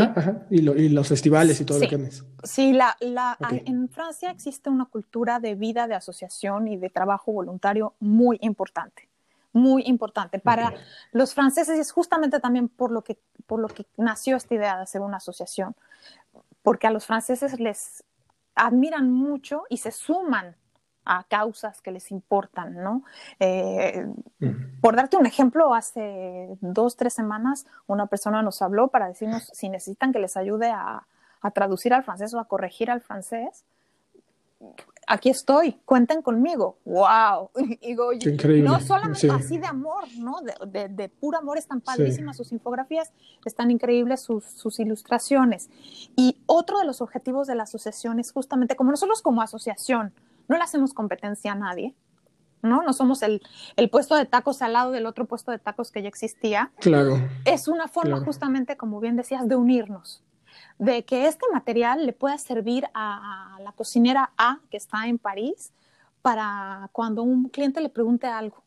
Y, los festivales y todo lo que es. Sí, la, la, en Francia existe una cultura de vida, de asociación y de trabajo voluntario muy importante muy importante. Para los franceses es justamente también por lo, que, por lo que nació esta idea de hacer una asociación, porque a los franceses les admiran mucho y se suman a causas que les importan, ¿no? Eh, por darte un ejemplo, hace dos, tres semanas una persona nos habló para decirnos si necesitan que les ayude a, a traducir al francés o a corregir al francés aquí estoy, cuenten conmigo. ¡Wow! [LAUGHS] Increíble. No solamente así de amor, ¿no? De, de, puro amor, están padrísimas sus infografías, están increíbles sus, sus, ilustraciones. Y otro de los objetivos de la asociación es justamente, como nosotros como asociación, no le hacemos competencia a nadie, ¿no? No somos el, el, puesto de tacos al lado del otro puesto de tacos que ya existía. Claro. Es una forma justamente, como bien decías, de unirnos de que este material le pueda servir a, la cocinera A que está en París para cuando un cliente le pregunte algo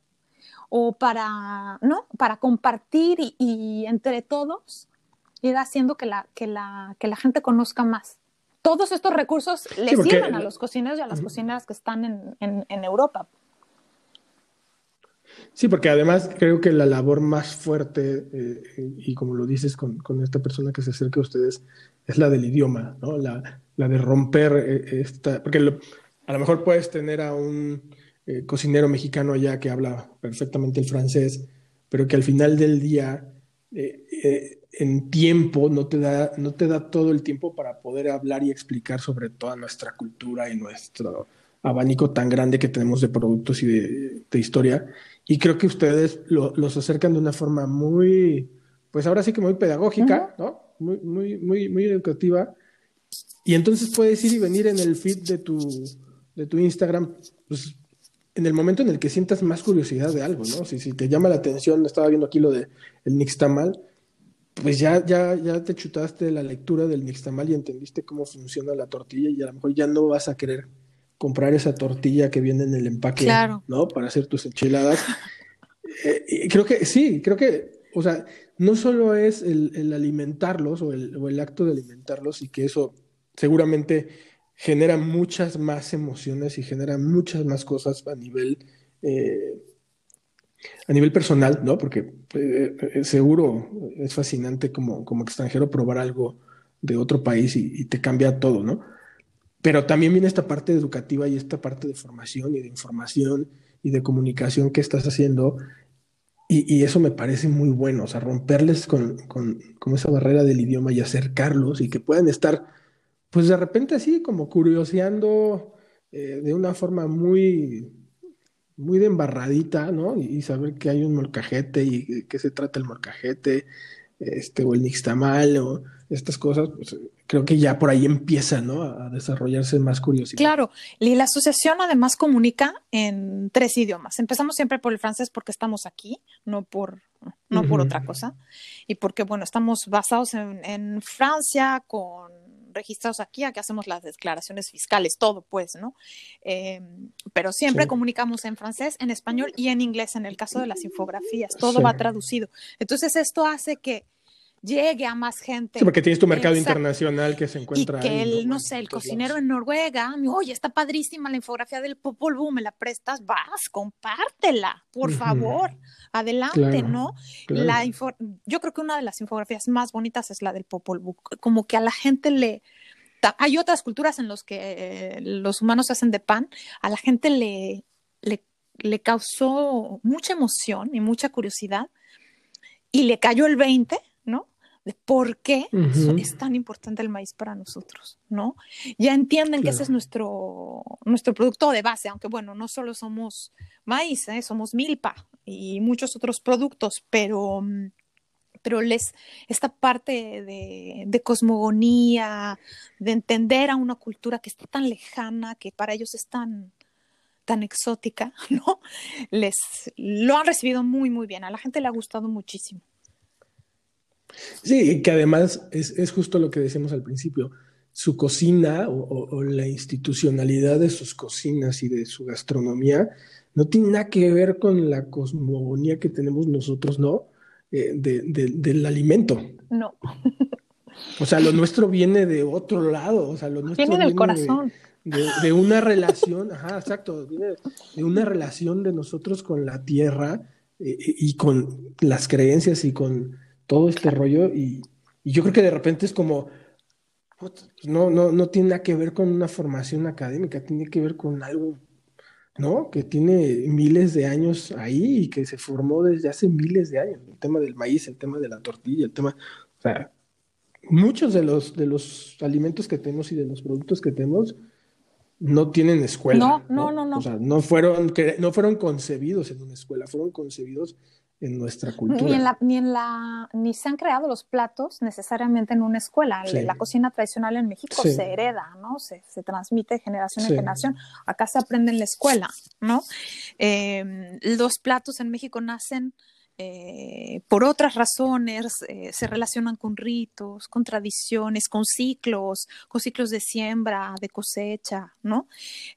o para, ¿no? para compartir y, entre todos ir haciendo que la, que, la, que la gente conozca más. Todos estos recursos le sirven a los cocineros y a las cocineras que están en, en Europa. Sí, porque además creo que la labor más fuerte, eh, y como lo dices con, con, esta persona que se acerca a ustedes, es la del idioma, ¿no? La, la de romper eh, esta, porque a lo mejor puedes tener a un eh, cocinero mexicano allá que habla perfectamente el francés, pero que al final del día, en tiempo, no te, da, no te da todo el tiempo para poder hablar y explicar sobre toda nuestra cultura y nuestro abanico tan grande que tenemos de productos y de, de historia y creo que ustedes los acercan de una forma muy, pues ahora sí que muy pedagógica, ¿no? Muy, muy, muy, muy educativa. Y entonces puedes ir y venir en el feed de tu, de tu Instagram, pues en el momento en el que sientas más curiosidad de algo, ¿no? Si, si te llama la atención, estaba viendo aquí lo de el Nixtamal, pues ya, ya, ya te chutaste la lectura del nixtamal y entendiste cómo funciona la tortilla y a lo mejor ya no vas a querer comprar esa tortilla que viene en el empaque, ¿no? Para hacer tus enchiladas. Eh, creo que sí, creo que, o sea, no solo es el, alimentarlos o el, o el, acto de alimentarlos y que eso seguramente genera muchas más emociones y genera muchas más cosas a nivel eh, a nivel personal, ¿no? Porque eh, seguro es fascinante como, como extranjero probar algo de otro país y, te cambia todo, ¿no? Pero también viene esta parte educativa y esta parte de formación y de información y de comunicación que estás haciendo y, eso me parece muy bueno, o sea, romperles con, con, esa barrera del idioma y acercarlos y que puedan estar, pues de repente así, como curioseando eh, de una forma muy, muy de embarradita, ¿no? Y, saber que hay un molcajete y que se trata el molcajete, este, o el nixtamal, o estas cosas, pues creo que ya por ahí empieza, ¿no? A, desarrollarse más curiosidad. Claro, y la asociación además comunica en tres idiomas. Empezamos siempre por el francés porque estamos aquí, no por, no por otra cosa. Y porque, bueno, estamos basados en, en Francia con registrados aquí, aquí hacemos las declaraciones fiscales, todo pues, ¿no? Em, pero siempre comunicamos en francés, en español y en inglés en el caso de las infografías, todo va traducido. Entonces esto hace que llegue a más gente. Sí, porque tienes tu mercado internacional que se encuentra. Y que el, no, sé, el cocinero en Noruega, oye, está padrísima la infografía del Popol Vuh, me la prestas, vas, compártela, por favor, adelante, ¿no? La yo creo que una de las infografías más bonitas es la del Popol Vuh, como que a la gente le... Hay otras culturas en las que los humanos hacen de pan, a la gente le, le, le causó mucha emoción y mucha curiosidad y le cayó el 20 de por qué es tan importante el maíz para nosotros, ¿no? Ya entienden que ese es nuestro, nuestro producto de base, aunque bueno, no solo somos maíz, ¿eh? somos milpa y muchos otros productos, pero, pero les, esta parte de, de, cosmogonía, de entender a una cultura que está tan lejana, que para ellos es tan, tan exótica, [LAUGHS] ¿no? Les lo han recibido muy, muy bien. A la gente le ha gustado muchísimo. Sí, que además es, justo lo que decíamos al principio. Su cocina o, la institucionalidad de sus cocinas y de su gastronomía no tiene nada que ver con la cosmogonía que tenemos nosotros, ¿no? Eh, del alimento. No. O sea, lo nuestro viene de otro lado, o sea, lo nuestro viene del corazón. De, una relación, ajá, exacto, de una relación de nosotros con la tierra eh, y con las creencias y con todo este rollo y, yo creo que de repente es como, no, no, no tiene nada que ver con una formación académica, tiene que ver con algo, ¿no? Que tiene miles de años ahí y que se formó desde hace miles de años. El tema del maíz, el tema de la tortilla, el tema, o sea, muchos de los, de los alimentos que tenemos y de los productos que tenemos no tienen escuela. No, no, no, no. O sea, no fueron, no fueron concebidos en una escuela, fueron concebidos en nuestra cultura. Ni, en la, ni, en la, ni se han creado los platos necesariamente en una escuela. La cocina tradicional en México se hereda, ¿no? Se, se transmite de generación en generación. Acá se aprende en la escuela, ¿no? Eh, los platos en México nacen eh, por otras razones eh, se relacionan con ritos, con tradiciones, con ciclos, con ciclos de siembra, de cosecha, ¿no?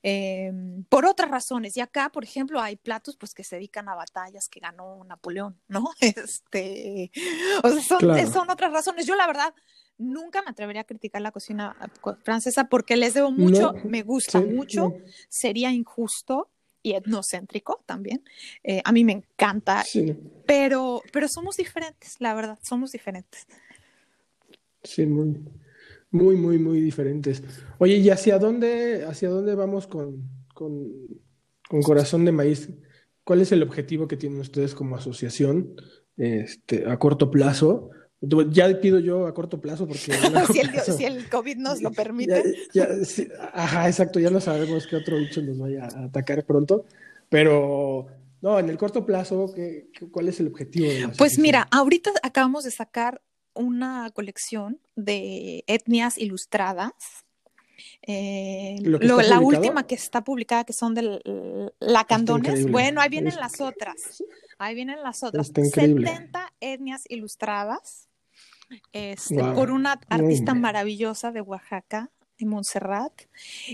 Em, por otras razones. Y acá, por ejemplo, hay platos pues que se dedican a batallas que ganó Napoleón, ¿no? [LAUGHS] Este, o sea, son, otras razones. Yo la verdad nunca me atrevería a criticar la cocina francesa porque les debo mucho, me gusta mucho, sería injusto y etnocéntrico también. Eh, a mí me encanta, pero, pero somos diferentes, la verdad, somos diferentes. Sí, muy, muy, muy, muy diferentes. Oye, ¿y hacia dónde, hacia dónde vamos con, con, con Corazón de Maíz? ¿Cuál es el objetivo que tienen ustedes como asociación este, a corto plazo? Ya pido yo a corto plazo porque... [LAUGHS] si, el, COVID nos lo permite. ajá, exacto, ya no sabemos qué otro bicho nos vaya a atacar pronto, pero no, en el corto plazo, ¿qué, cuál es el objetivo? pues mira, ahorita acabamos de sacar una colección de etnias ilustradas. Eh, la última que está publicada, que son de Lacandones. Bueno, ahí vienen las otras. Ahí vienen las otras. 70 etnias ilustradas este, por una artista maravillosa de Oaxaca, de Montserrat.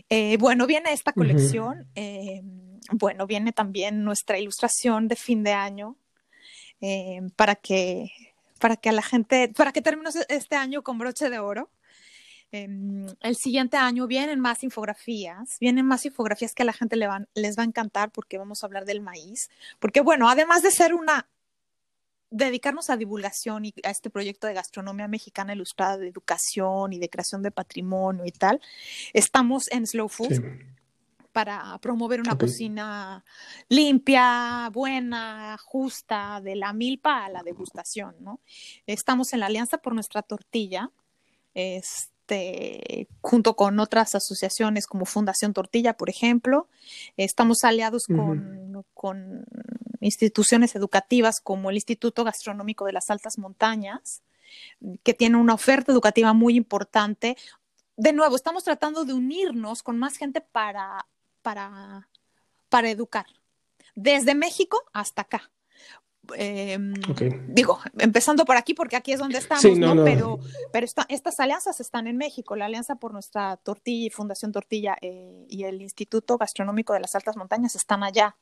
Eh, bueno, viene esta colección. Eh, bueno, viene también nuestra ilustración de fin de año eh, para que para que a la gente, para que terminemos este año con broche de oro. Em, el siguiente año vienen más infografías, vienen más infografías que a la gente le van, les va a encantar porque vamos a hablar del maíz, porque bueno, además de ser una, dedicarnos a divulgación y a este proyecto de gastronomía mexicana ilustrada, de educación y de creación de patrimonio y tal, estamos en Slow Food. para promover una cocina limpia, buena, justa, de la milpa a la degustación, ¿no? Estamos en la Alianza por nuestra tortilla, es, este, junto con otras asociaciones como Fundación Tortilla, por ejemplo. Estamos aliados con, con, instituciones educativas como el Instituto Gastronómico de las Altas Montañas, que tiene una oferta educativa muy importante. De nuevo, estamos tratando de unirnos con más gente para, para, para educar, desde México hasta acá. Em, digo, empezando por aquí, porque aquí es donde estamos, no, Pero, pero estas alianzas están en México, la Alianza por nuestra Tortilla y Fundación Tortilla eh, y el Instituto Gastronómico de las Altas Montañas están allá.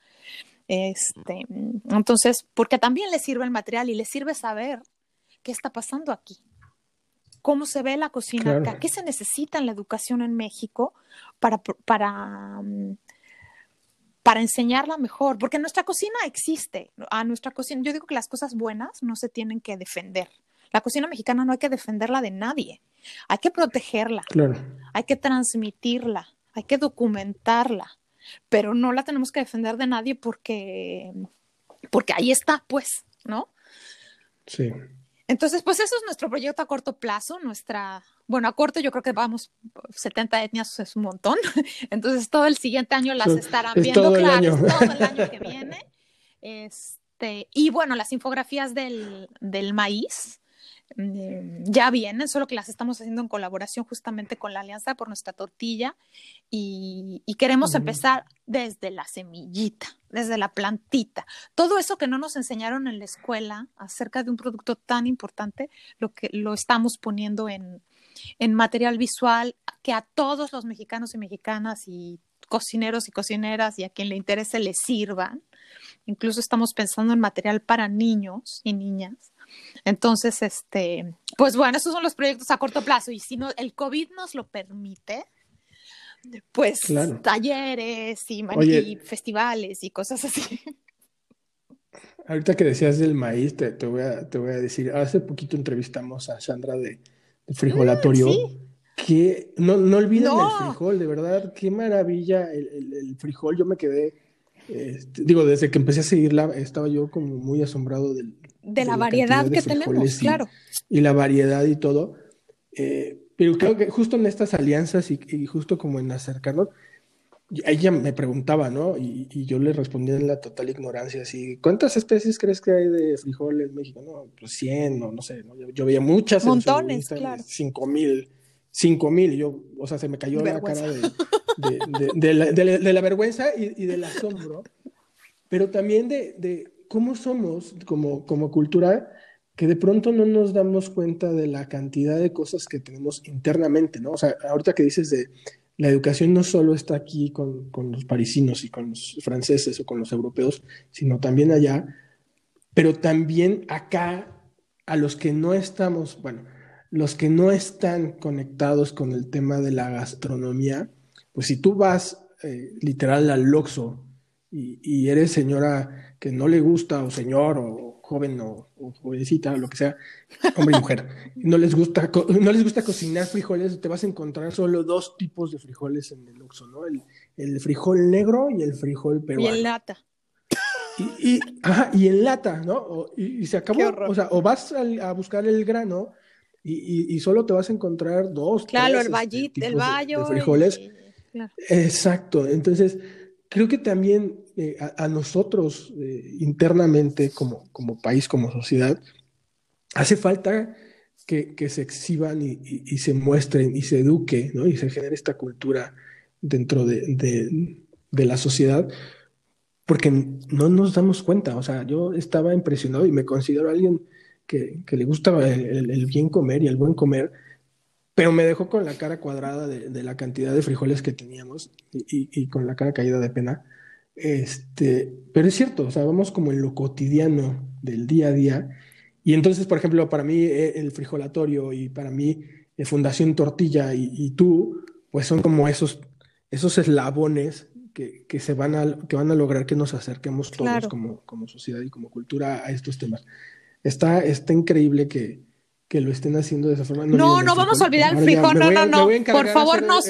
Este, entonces, porque también les sirve el material y les sirve saber qué está pasando aquí, cómo se ve la cocina acá, qué se necesita en la educación en México para, para mm, para enseñarla mejor, porque nuestra cocina existe. A nuestra cocina, yo digo que las cosas buenas no se tienen que defender. La cocina mexicana no hay que defenderla de nadie. Hay que protegerla. Hay que transmitirla. Hay que documentarla. Pero no la tenemos que defender de nadie porque, porque ahí está, pues, ¿no? Sí. Entonces, pues eso es nuestro proyecto a corto plazo, nuestra, bueno, a corto yo creo que vamos, 70 etnias es un montón, [LAUGHS] entonces todo el siguiente año las estarán viendo, claro, todo el año que [LAUGHS] viene. Este, y bueno, las infografías del, del maíz, ya vienen, solo que las estamos haciendo en colaboración justamente con la Alianza por nuestra tortilla y, queremos empezar desde la semillita, desde la plantita. Todo eso que no nos enseñaron en la escuela acerca de un producto tan importante, lo que lo estamos poniendo en, en material visual que a todos los mexicanos y mexicanas y cocineros y cocineras y a quien le interese les sirvan. Incluso estamos pensando en material para niños y niñas entonces, este, pues bueno, esos son los proyectos a corto plazo y si no, el COVID nos lo permite, pues talleres y, festivales y cosas así. Ahorita que decías del maíz, te, voy, a, te voy a decir, hace poquito entrevistamos a Sandra de, Frijolatorio. Mm, que no, no olviden el frijol, de verdad, qué maravilla el frijol. Yo me quedé este, digo, desde que empecé a seguirla, estaba yo como muy asombrado del, de, la, variedad que tenemos, claro. Y la variedad y todo. Eh, pero creo que justo en estas alianzas y, justo como en acercarnos, ella me preguntaba, ¿no? Y, yo le respondía en la total ignorancia, así, ¿cuántas especies crees que hay de frijol en México? No, pues 100, no, no sé, Yo, veía muchas. Montones, claro. 5 mil, 5 mil, yo, o sea, se me cayó la cara de de, la, vergüenza y, del asombro, pero también de, cómo somos como, como cultura que de pronto no nos damos cuenta de la cantidad de cosas que tenemos internamente, ¿no? O sea, ahorita que dices de la educación no solo está aquí con, con los parisinos y con los franceses o con los europeos, sino también allá, pero también acá a los que no estamos, bueno, los que no están conectados con el tema de la gastronomía, pues si tú vas eh, literal al Loxo y, eres señora que no le gusta, o señor, o joven, o, jovencita, o lo que sea, hombre y mujer, [LAUGHS] no les, gusta, no les gusta cocinar frijoles, te vas a encontrar solo dos tipos de frijoles en el Loxo, ¿no? El, frijol negro y el frijol peruano. Y en lata. Y, y, en lata, ¿no? y, se acabó, o sea, o vas a, buscar el grano y, solo te vas a encontrar dos. Claro, el vallito, el vallo. De, frijoles. Exacto. Entonces, creo que también eh, a, nosotros eh, internamente, como, como país, como sociedad, hace falta que, se exhiban y, se muestren y se eduque, ¿no? Y se genere esta cultura dentro de, la sociedad, porque no nos damos cuenta. O sea, yo estaba impresionado y me considero alguien que, le gusta el, bien comer y el buen comer, pero me dejó con la cara cuadrada de, la cantidad de frijoles que teníamos y, con la cara caída de pena. Este, pero es cierto, o sea, vamos como en lo cotidiano del día a día. Y entonces, por ejemplo, para mí eh, el frijolatorio y para mí eh, Fundación Tortilla y, tú, pues son como esos, esos eslabones que, que, se van a, que van a lograr que nos acerquemos todos como, como sociedad y como cultura a estos temas. Está, está increíble que, que lo estén haciendo de esa forma. No, no, vamos a olvidar el frijol, no, no, no. Por favor, nos,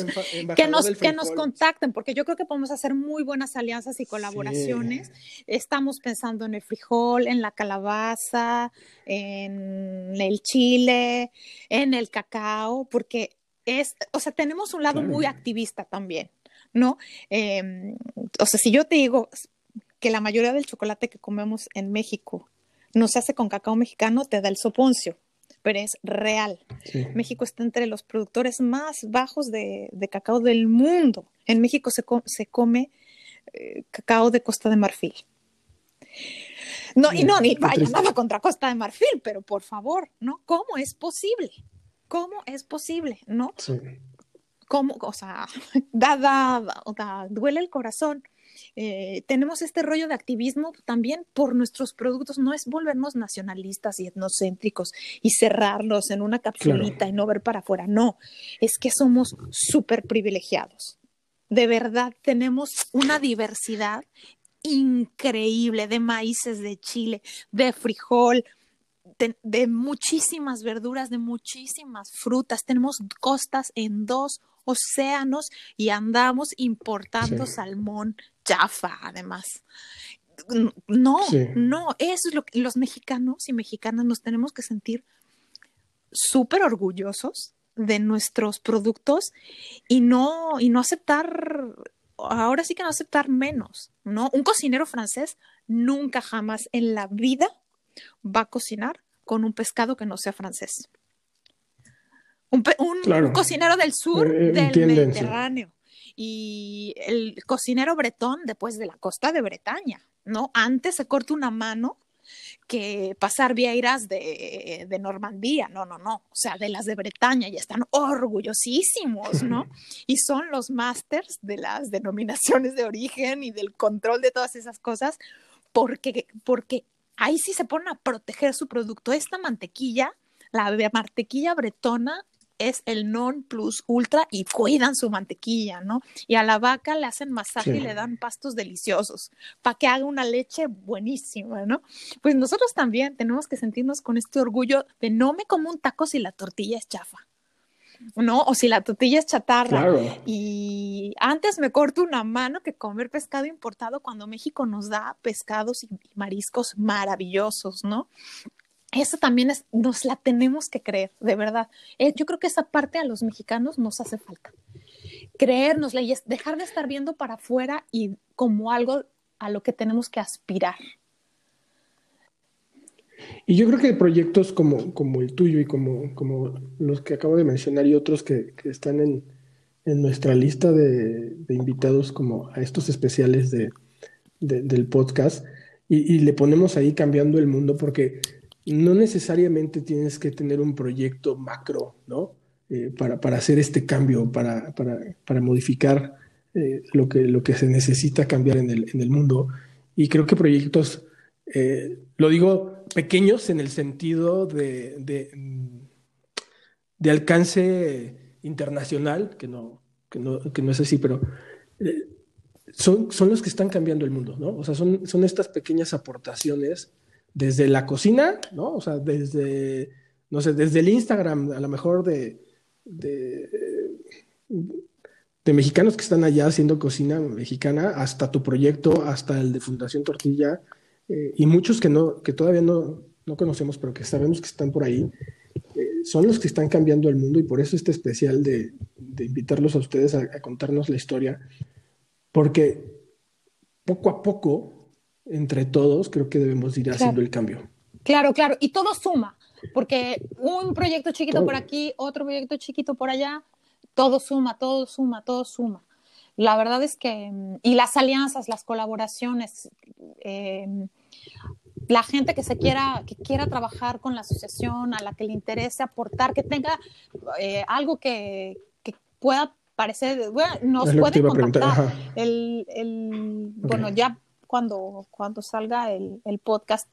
que, nos, que nos contacten, porque yo creo que podemos hacer muy buenas alianzas y colaboraciones. Estamos pensando en el frijol, en la calabaza, en el chile, en el cacao, porque es, o sea, tenemos un lado muy activista también, ¿no? Em, o sea, si yo te digo que la mayoría del chocolate que comemos en México no se hace con cacao mexicano, te da el soponcio, pero es real. México está entre los productores más bajos de, cacao del mundo. En México se, se come eh, cacao de Costa de Marfil. No, y no, ni vaya nada contra Costa de Marfil, pero por favor, ¿no? ¿Cómo es posible? ¿Cómo es posible? ¿No? Sí. ¿Cómo? O sea, [LAUGHS] da, da, duele el corazón eh, tenemos este rollo de activismo también por nuestros productos, no es volvernos nacionalistas y etnocéntricos y cerrarnos en una capsulita y no ver para afuera, no, es que somos súper privilegiados. De verdad, tenemos una diversidad increíble de maíces de Chile, de frijol, de, muchísimas verduras, de muchísimas frutas. Tenemos costas en dos océanos y andamos importando salmón chafa, además. No, no, eso es lo que los mexicanos y mexicanas nos tenemos que sentir súper orgullosos de nuestros productos y no, y no aceptar, ahora sí que no aceptar menos, ¿no? Un cocinero francés nunca jamás en la vida va a cocinar con un pescado que no sea francés. Un, cocinero del sur eh, del Mediterráneo. Y el cocinero bretón después de la costa de Bretaña, ¿no? Antes se corta una mano que pasar vieiras de, de, Normandía, no, no, no, o sea, de las de Bretaña y están orgullosísimos, ¿no? [LAUGHS] Y son los másters de las denominaciones de origen y del control de todas esas cosas, porque, porque ahí sí se ponen a proteger su producto. Esta mantequilla, la mantequilla bretona, es el non plus ultra y cuidan su mantequilla, ¿no? Y a la vaca le hacen masaje y le dan pastos deliciosos para que haga una leche buenísima, ¿no? Pues nosotros también tenemos que sentirnos con este orgullo de no me como un taco si la tortilla es chafa. ¿no? O si la tortilla es chatarra. Y antes me corto una mano que comer pescado importado cuando México nos da pescados y mariscos maravillosos, ¿no? Eso también es, nos la tenemos que creer, de verdad. Eh, yo creo que esa parte a los mexicanos nos hace falta. Creernosla y dejar de estar viendo para afuera y como algo a lo que tenemos que aspirar. Y yo creo que proyectos como, como el tuyo y como, como los que acabo de mencionar y otros que, están en, en, nuestra lista de, invitados como a estos especiales de, del podcast y, le ponemos ahí cambiando el mundo porque no necesariamente tienes que tener un proyecto macro, ¿no? Eh, para, para, hacer este cambio, para, para, para modificar eh, lo, que, lo que se necesita cambiar en el, en el mundo. Y creo que proyectos, eh, lo digo pequeños en el sentido de, de, alcance internacional, que no, que no, que no es así, pero son, son los que están cambiando el mundo, ¿no? O sea, son, son estas pequeñas aportaciones desde la cocina, ¿no? O sea, desde, no sé, desde el Instagram, a lo mejor de, de, mexicanos que están allá haciendo cocina mexicana, hasta tu proyecto, hasta el de Fundación Tortilla, eh, y muchos que, no, que todavía no, no conocemos, pero que sabemos que están por ahí, eh, son los que están cambiando el mundo y por eso este especial de, de invitarlos a ustedes a, a contarnos la historia, porque poco a poco entre todos, creo que debemos ir haciendo el cambio. Claro, claro, y todo suma, porque un proyecto chiquito por aquí, otro proyecto chiquito por allá, todo suma, todo suma, todo suma. La verdad es que, y las alianzas, las colaboraciones, eh, la gente que se quiera, que quiera trabajar con la asociación, a la que le interese aportar, que tenga eh, algo que, que, pueda parecer, bueno, nos puede contactar. El, el, Bueno, ya cuando, cuando salga el, podcast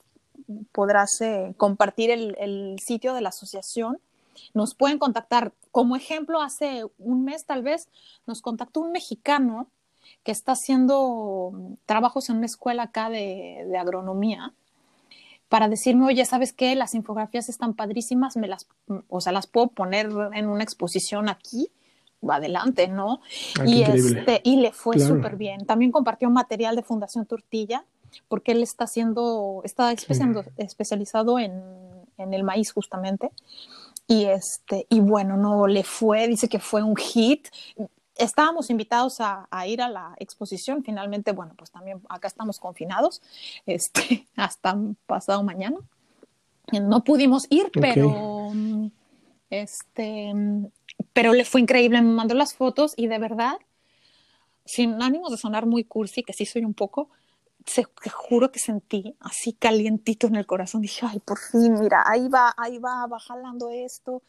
podrás eh, compartir el, sitio de la asociación. Nos pueden contactar. Como ejemplo, hace un mes tal vez nos contactó un mexicano que está haciendo trabajos en una escuela acá de, agronomía para decirme, oye, ¿sabes qué? Las infografías están padrísimas, me las, o sea, las puedo poner en una exposición aquí, adelante, ¿no? Ah, y, este, y le fue súper bien. También compartió material de Fundación Tortilla, porque él está haciendo, está especializado en, en, el maíz justamente. Y este, y bueno, no le fue, dice que fue un hit estábamos invitados a, ir a la exposición, finalmente, bueno, pues también acá estamos confinados, [LAUGHS] este, hasta pasado mañana. No pudimos ir, pero este, pero le fue increíble, me mandó las fotos y de verdad, sin ánimos de sonar muy cursi, que sí soy un poco, se, te juro que sentí así calientito en el corazón. Dije, ay, por fin, mira, ahí va, ahí va, va jalando esto.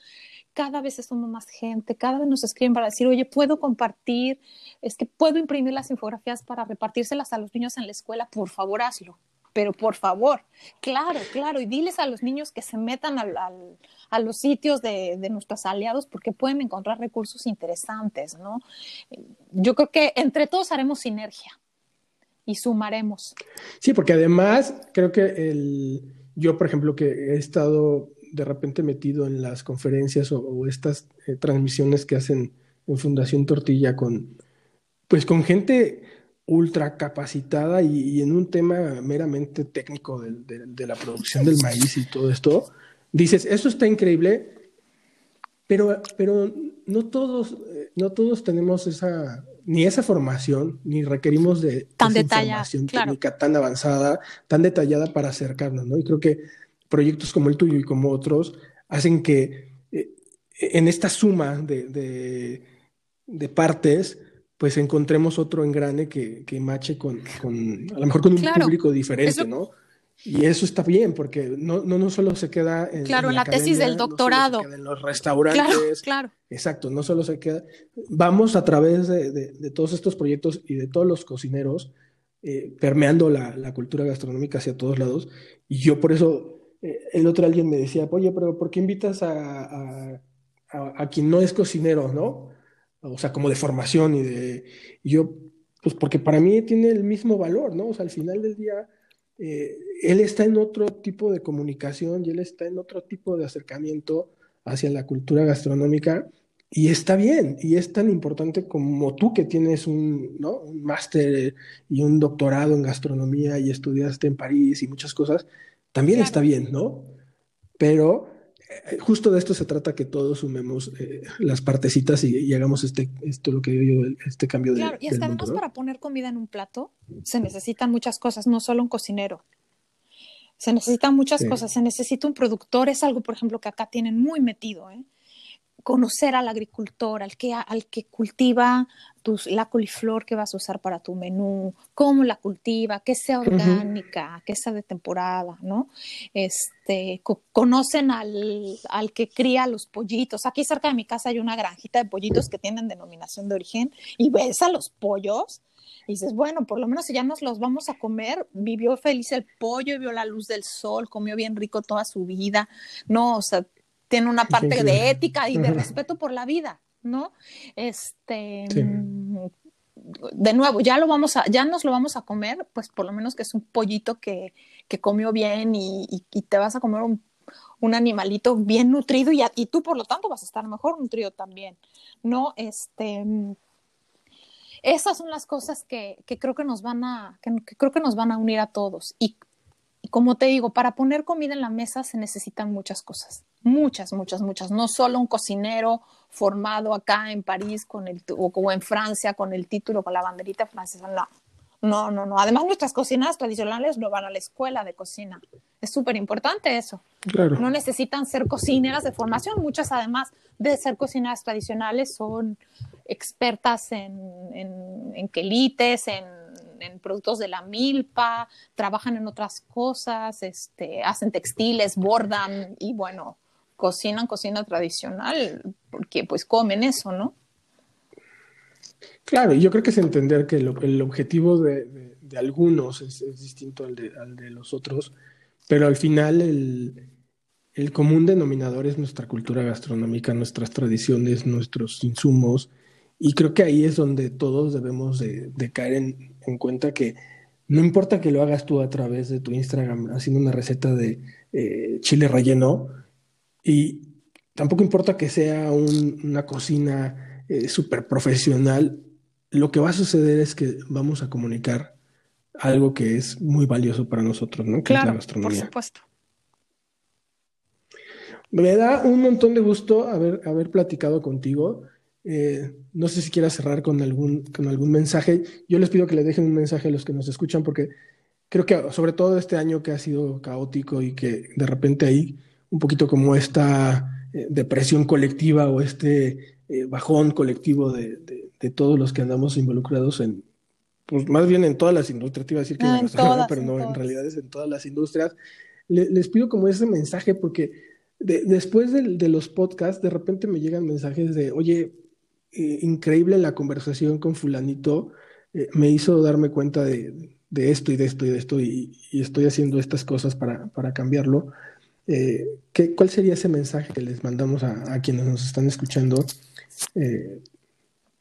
Cada vez suma más gente, cada vez nos escriben para decir, oye, puedo compartir, es que puedo imprimir las infografías para repartírselas a los niños en la escuela, por favor, hazlo. Pero por favor, claro, claro, y diles a los niños que se metan al, a los sitios de, de, nuestros aliados porque pueden encontrar recursos interesantes, ¿no? Yo creo que entre todos haremos sinergia y sumaremos. Sí, porque además creo que el, yo, por ejemplo, que he estado de repente metido en las conferencias o, estas eh, transmisiones que hacen en Fundación Tortilla con, pues con gente ultra capacitada y, en un tema meramente técnico de, de, la producción del maíz y todo esto, dices, eso está increíble, pero, pero no, todos, eh, no todos tenemos esa ni esa formación, ni requerimos de tan información técnica tan avanzada, tan detallada para acercarnos, ¿no? Y creo que proyectos como el tuyo y como otros hacen que eh, en esta suma de, de, partes, pues encontremos otro engrane que, que mache con, con, a lo mejor con un público diferente, ¿no? Y eso está bien, porque no, no, no solo se queda en, claro, en la, tesis del doctorado. en los restaurantes. Claro, claro. Exacto, no solo se queda. Vamos a través de, de, todos estos proyectos y de todos los cocineros, eh, permeando la, la, cultura gastronómica hacia todos lados. Y yo por eso, eh, el otro alguien me decía, oye, pero ¿por qué invitas a, a, a, quien no es cocinero, no? O sea, como de formación y de. Y yo, pues porque para mí tiene el mismo valor, ¿no? O sea, al final del día eh, él está en otro tipo de comunicación y él está en otro tipo de acercamiento hacia la cultura gastronómica y está bien, y es tan importante como tú que tienes un, ¿no? un máster y un doctorado en gastronomía y estudiaste en París y muchas cosas, también está bien, ¿no? Pero justo de esto se trata que todos sumemos eh, las partecitas y, hagamos este, esto lo que digo yo, este cambio claro, de. y hasta además para poner comida en un plato se necesitan muchas cosas, no solo un cocinero. Se necesitan muchas cosas, se necesita un productor, es algo, por ejemplo, que acá tienen muy metido, ¿eh? Conocer al agricultor, al que, al que cultiva tus, la coliflor que vas a usar para tu menú, cómo la cultiva, que sea orgánica, que sea de temporada, ¿no? Este, conocen al, al, que cría los pollitos. Aquí cerca de mi casa hay una granjita de pollitos que tienen denominación de origen y ves a los pollos y dices, bueno, por lo menos si ya nos los vamos a comer, vivió feliz el pollo, vio la luz del sol, comió bien rico toda su vida, no, o sea, tiene una parte de ética y de respeto por la vida, ¿no? Este, de nuevo, ya lo vamos a, ya nos lo vamos a comer, pues por lo menos que es un pollito que, que comió bien y, y, te vas a comer un, un animalito bien nutrido y, a, y tú por lo tanto vas a estar mejor nutrido también, ¿no? Este, esas son las cosas que, que creo que nos van a, que, que, creo que nos van a unir a todos. Y como te digo, para poner comida en la mesa se necesitan muchas cosas, muchas, muchas, muchas. No solo un cocinero formado acá en París con el, o, en Francia con el título, con la banderita francesa, no. No, no, no. Además, nuestras cocinas tradicionales no van a la escuela de cocina. Es súper importante eso. Claro. No necesitan ser cocineras de formación. Muchas, además de ser cocineras tradicionales, son expertas en, en, en quelites, en en, productos de la milpa, trabajan en otras cosas, este, hacen textiles, bordan y bueno, cocinan cocina tradicional porque pues comen eso, ¿no? Claro, yo creo que es entender que el objetivo de, algunos es, distinto al de, de, los otros, pero al final el, el, común denominador es nuestra cultura gastronómica, nuestras tradiciones, nuestros insumos, y creo que ahí es donde todos debemos de, caer en, en, cuenta que no importa que lo hagas tú a través de tu Instagram haciendo una receta de eh, chile relleno, y tampoco importa que sea una cocina eh, súper profesional, lo que va a suceder es que vamos a comunicar algo que es muy valioso para nosotros, ¿no? Que claro, por supuesto. Me da un montón de gusto haber, haber platicado contigo. Eh, no sé si quieras cerrar con algún, con algún mensaje. Yo les pido que le dejen un mensaje a los que nos escuchan porque creo que sobre todo este año que ha sido caótico y que de repente hay un poquito como esta eh, depresión colectiva o este eh, bajón colectivo de, de, todos los que andamos involucrados en, pues más bien en todas las industrias, te iba a decir que en todas, pero no, en, realidad es en todas las industrias. les pido como ese mensaje porque después de, de, los podcasts, de repente me llegan mensajes de, oye, eh, increíble la conversación con fulanito, me hizo darme cuenta de, de, esto y de esto y de esto y, y estoy haciendo estas cosas para, para cambiarlo. Eh, ¿qué, ¿cuál sería ese mensaje que les mandamos a, quienes nos están escuchando? Eh,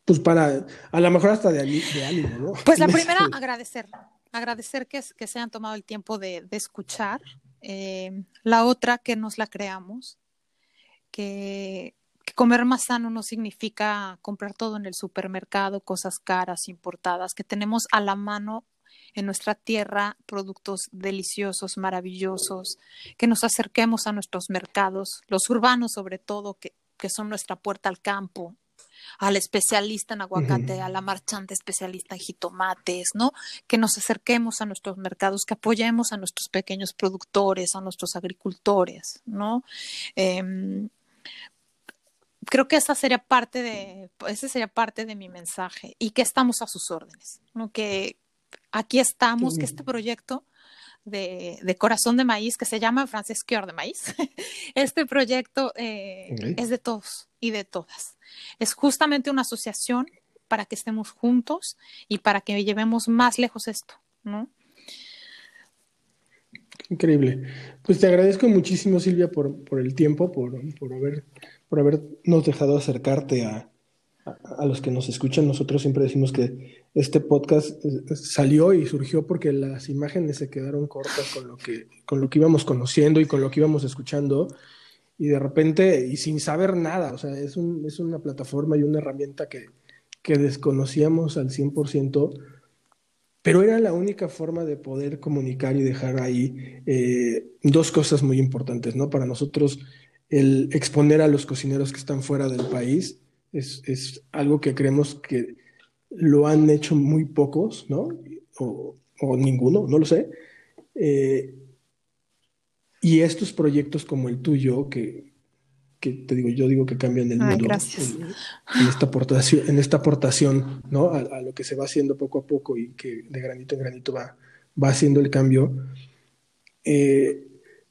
pues para, a lo mejor hasta de, ánimo, ¿no? Pues la [LAUGHS] primera, agradecer, agradecer que, que se hayan tomado el tiempo de, escuchar. Eh, la otra, que nos la creamos, que, que, comer más sano no significa comprar todo en el supermercado, cosas caras, importadas, que tenemos a la mano en nuestra tierra productos deliciosos, maravillosos, que nos acerquemos a nuestros mercados, los urbanos sobre todo, que, son nuestra puerta al campo, al especialista en aguacate, a la marchante especialista en jitomates, ¿no? Que nos acerquemos a nuestros mercados, que apoyemos a nuestros pequeños productores, a nuestros agricultores, ¿no? Em, creo que esa sería parte de, ese sería parte de mi mensaje y que estamos a sus órdenes, ¿no? Que, aquí estamos, que este proyecto de, Corazón de Maíz, que se llama francés Cœur de Maíz, [LAUGHS] este proyecto eh, es de todos y de todas. Es justamente una asociación para que estemos juntos y para que llevemos más lejos esto, ¿no? Increíble. Pues te agradezco muchísimo, Silvia, por, por el tiempo, por, por, haber, por habernos dejado acercarte a, a, los que nos escuchan, nosotros siempre decimos que este podcast eh, salió y surgió porque las imágenes se quedaron cortas con lo que, con lo que íbamos conociendo y con lo que íbamos escuchando. Y de repente, y sin saber nada, o sea, es, un, es una plataforma y una herramienta que, que desconocíamos al 100%, pero era la única forma de poder comunicar y dejar ahí eh, dos cosas muy importantes, ¿no? Para nosotros, el exponer a los cocineros que están fuera del país es, es, algo que creemos que lo han hecho muy pocos, ¿no? O, o ninguno, no lo sé. Eh, y estos proyectos como el tuyo, que, que, te digo, yo digo que cambian el mundo en, esta aportación, en esta aportación, ¿no? A, lo que se va haciendo poco a poco y que de granito en granito va, va haciendo el cambio. Eh,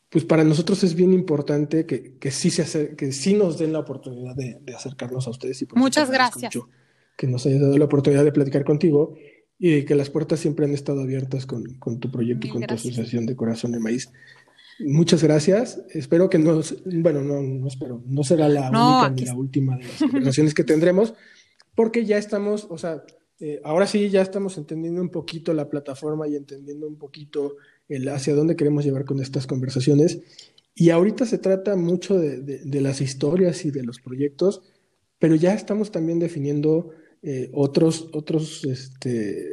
pues para nosotros es bien importante que, que sí, se que sí nos den la oportunidad de, acercarnos a ustedes. Y Muchas gracias. que nos haya dado la oportunidad de platicar contigo y que las puertas siempre han estado abiertas con, tu proyecto y con tu asociación de Corazón de Maíz. Muchas gracias. Espero que no, bueno, no, no espero, no será la única ni la última de las [LAUGHS] conversaciones que tendremos, porque ya estamos, o sea, eh, ahora sí ya estamos entendiendo un poquito la plataforma y entendiendo un poquito hacia dónde queremos llevar con estas conversaciones. Y ahorita se trata mucho de, las historias y de los proyectos, pero ya estamos también definiendo eh, otros, otros, este,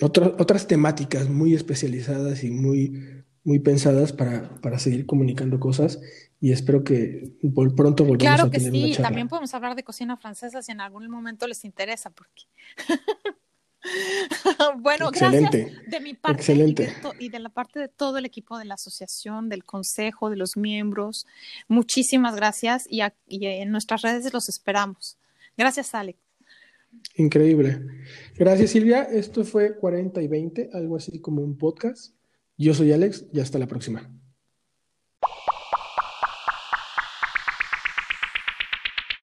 otras temáticas muy especializadas y muy, muy pensadas para, para, seguir comunicando cosas y espero que pronto volvamos claro a tener que sí, también podemos hablar de cocina francesa si en algún momento les interesa, porque [LAUGHS] bueno, gracias de mi parte Y, de la parte de todo el equipo de la asociación, del consejo, de los miembros. Muchísimas gracias y, en nuestras redes los esperamos. Gracias, Alex. Increíble. Gracias, Silvia. Esto fue 40 y 20, algo así como un podcast. Yo soy Alex y hasta la próxima.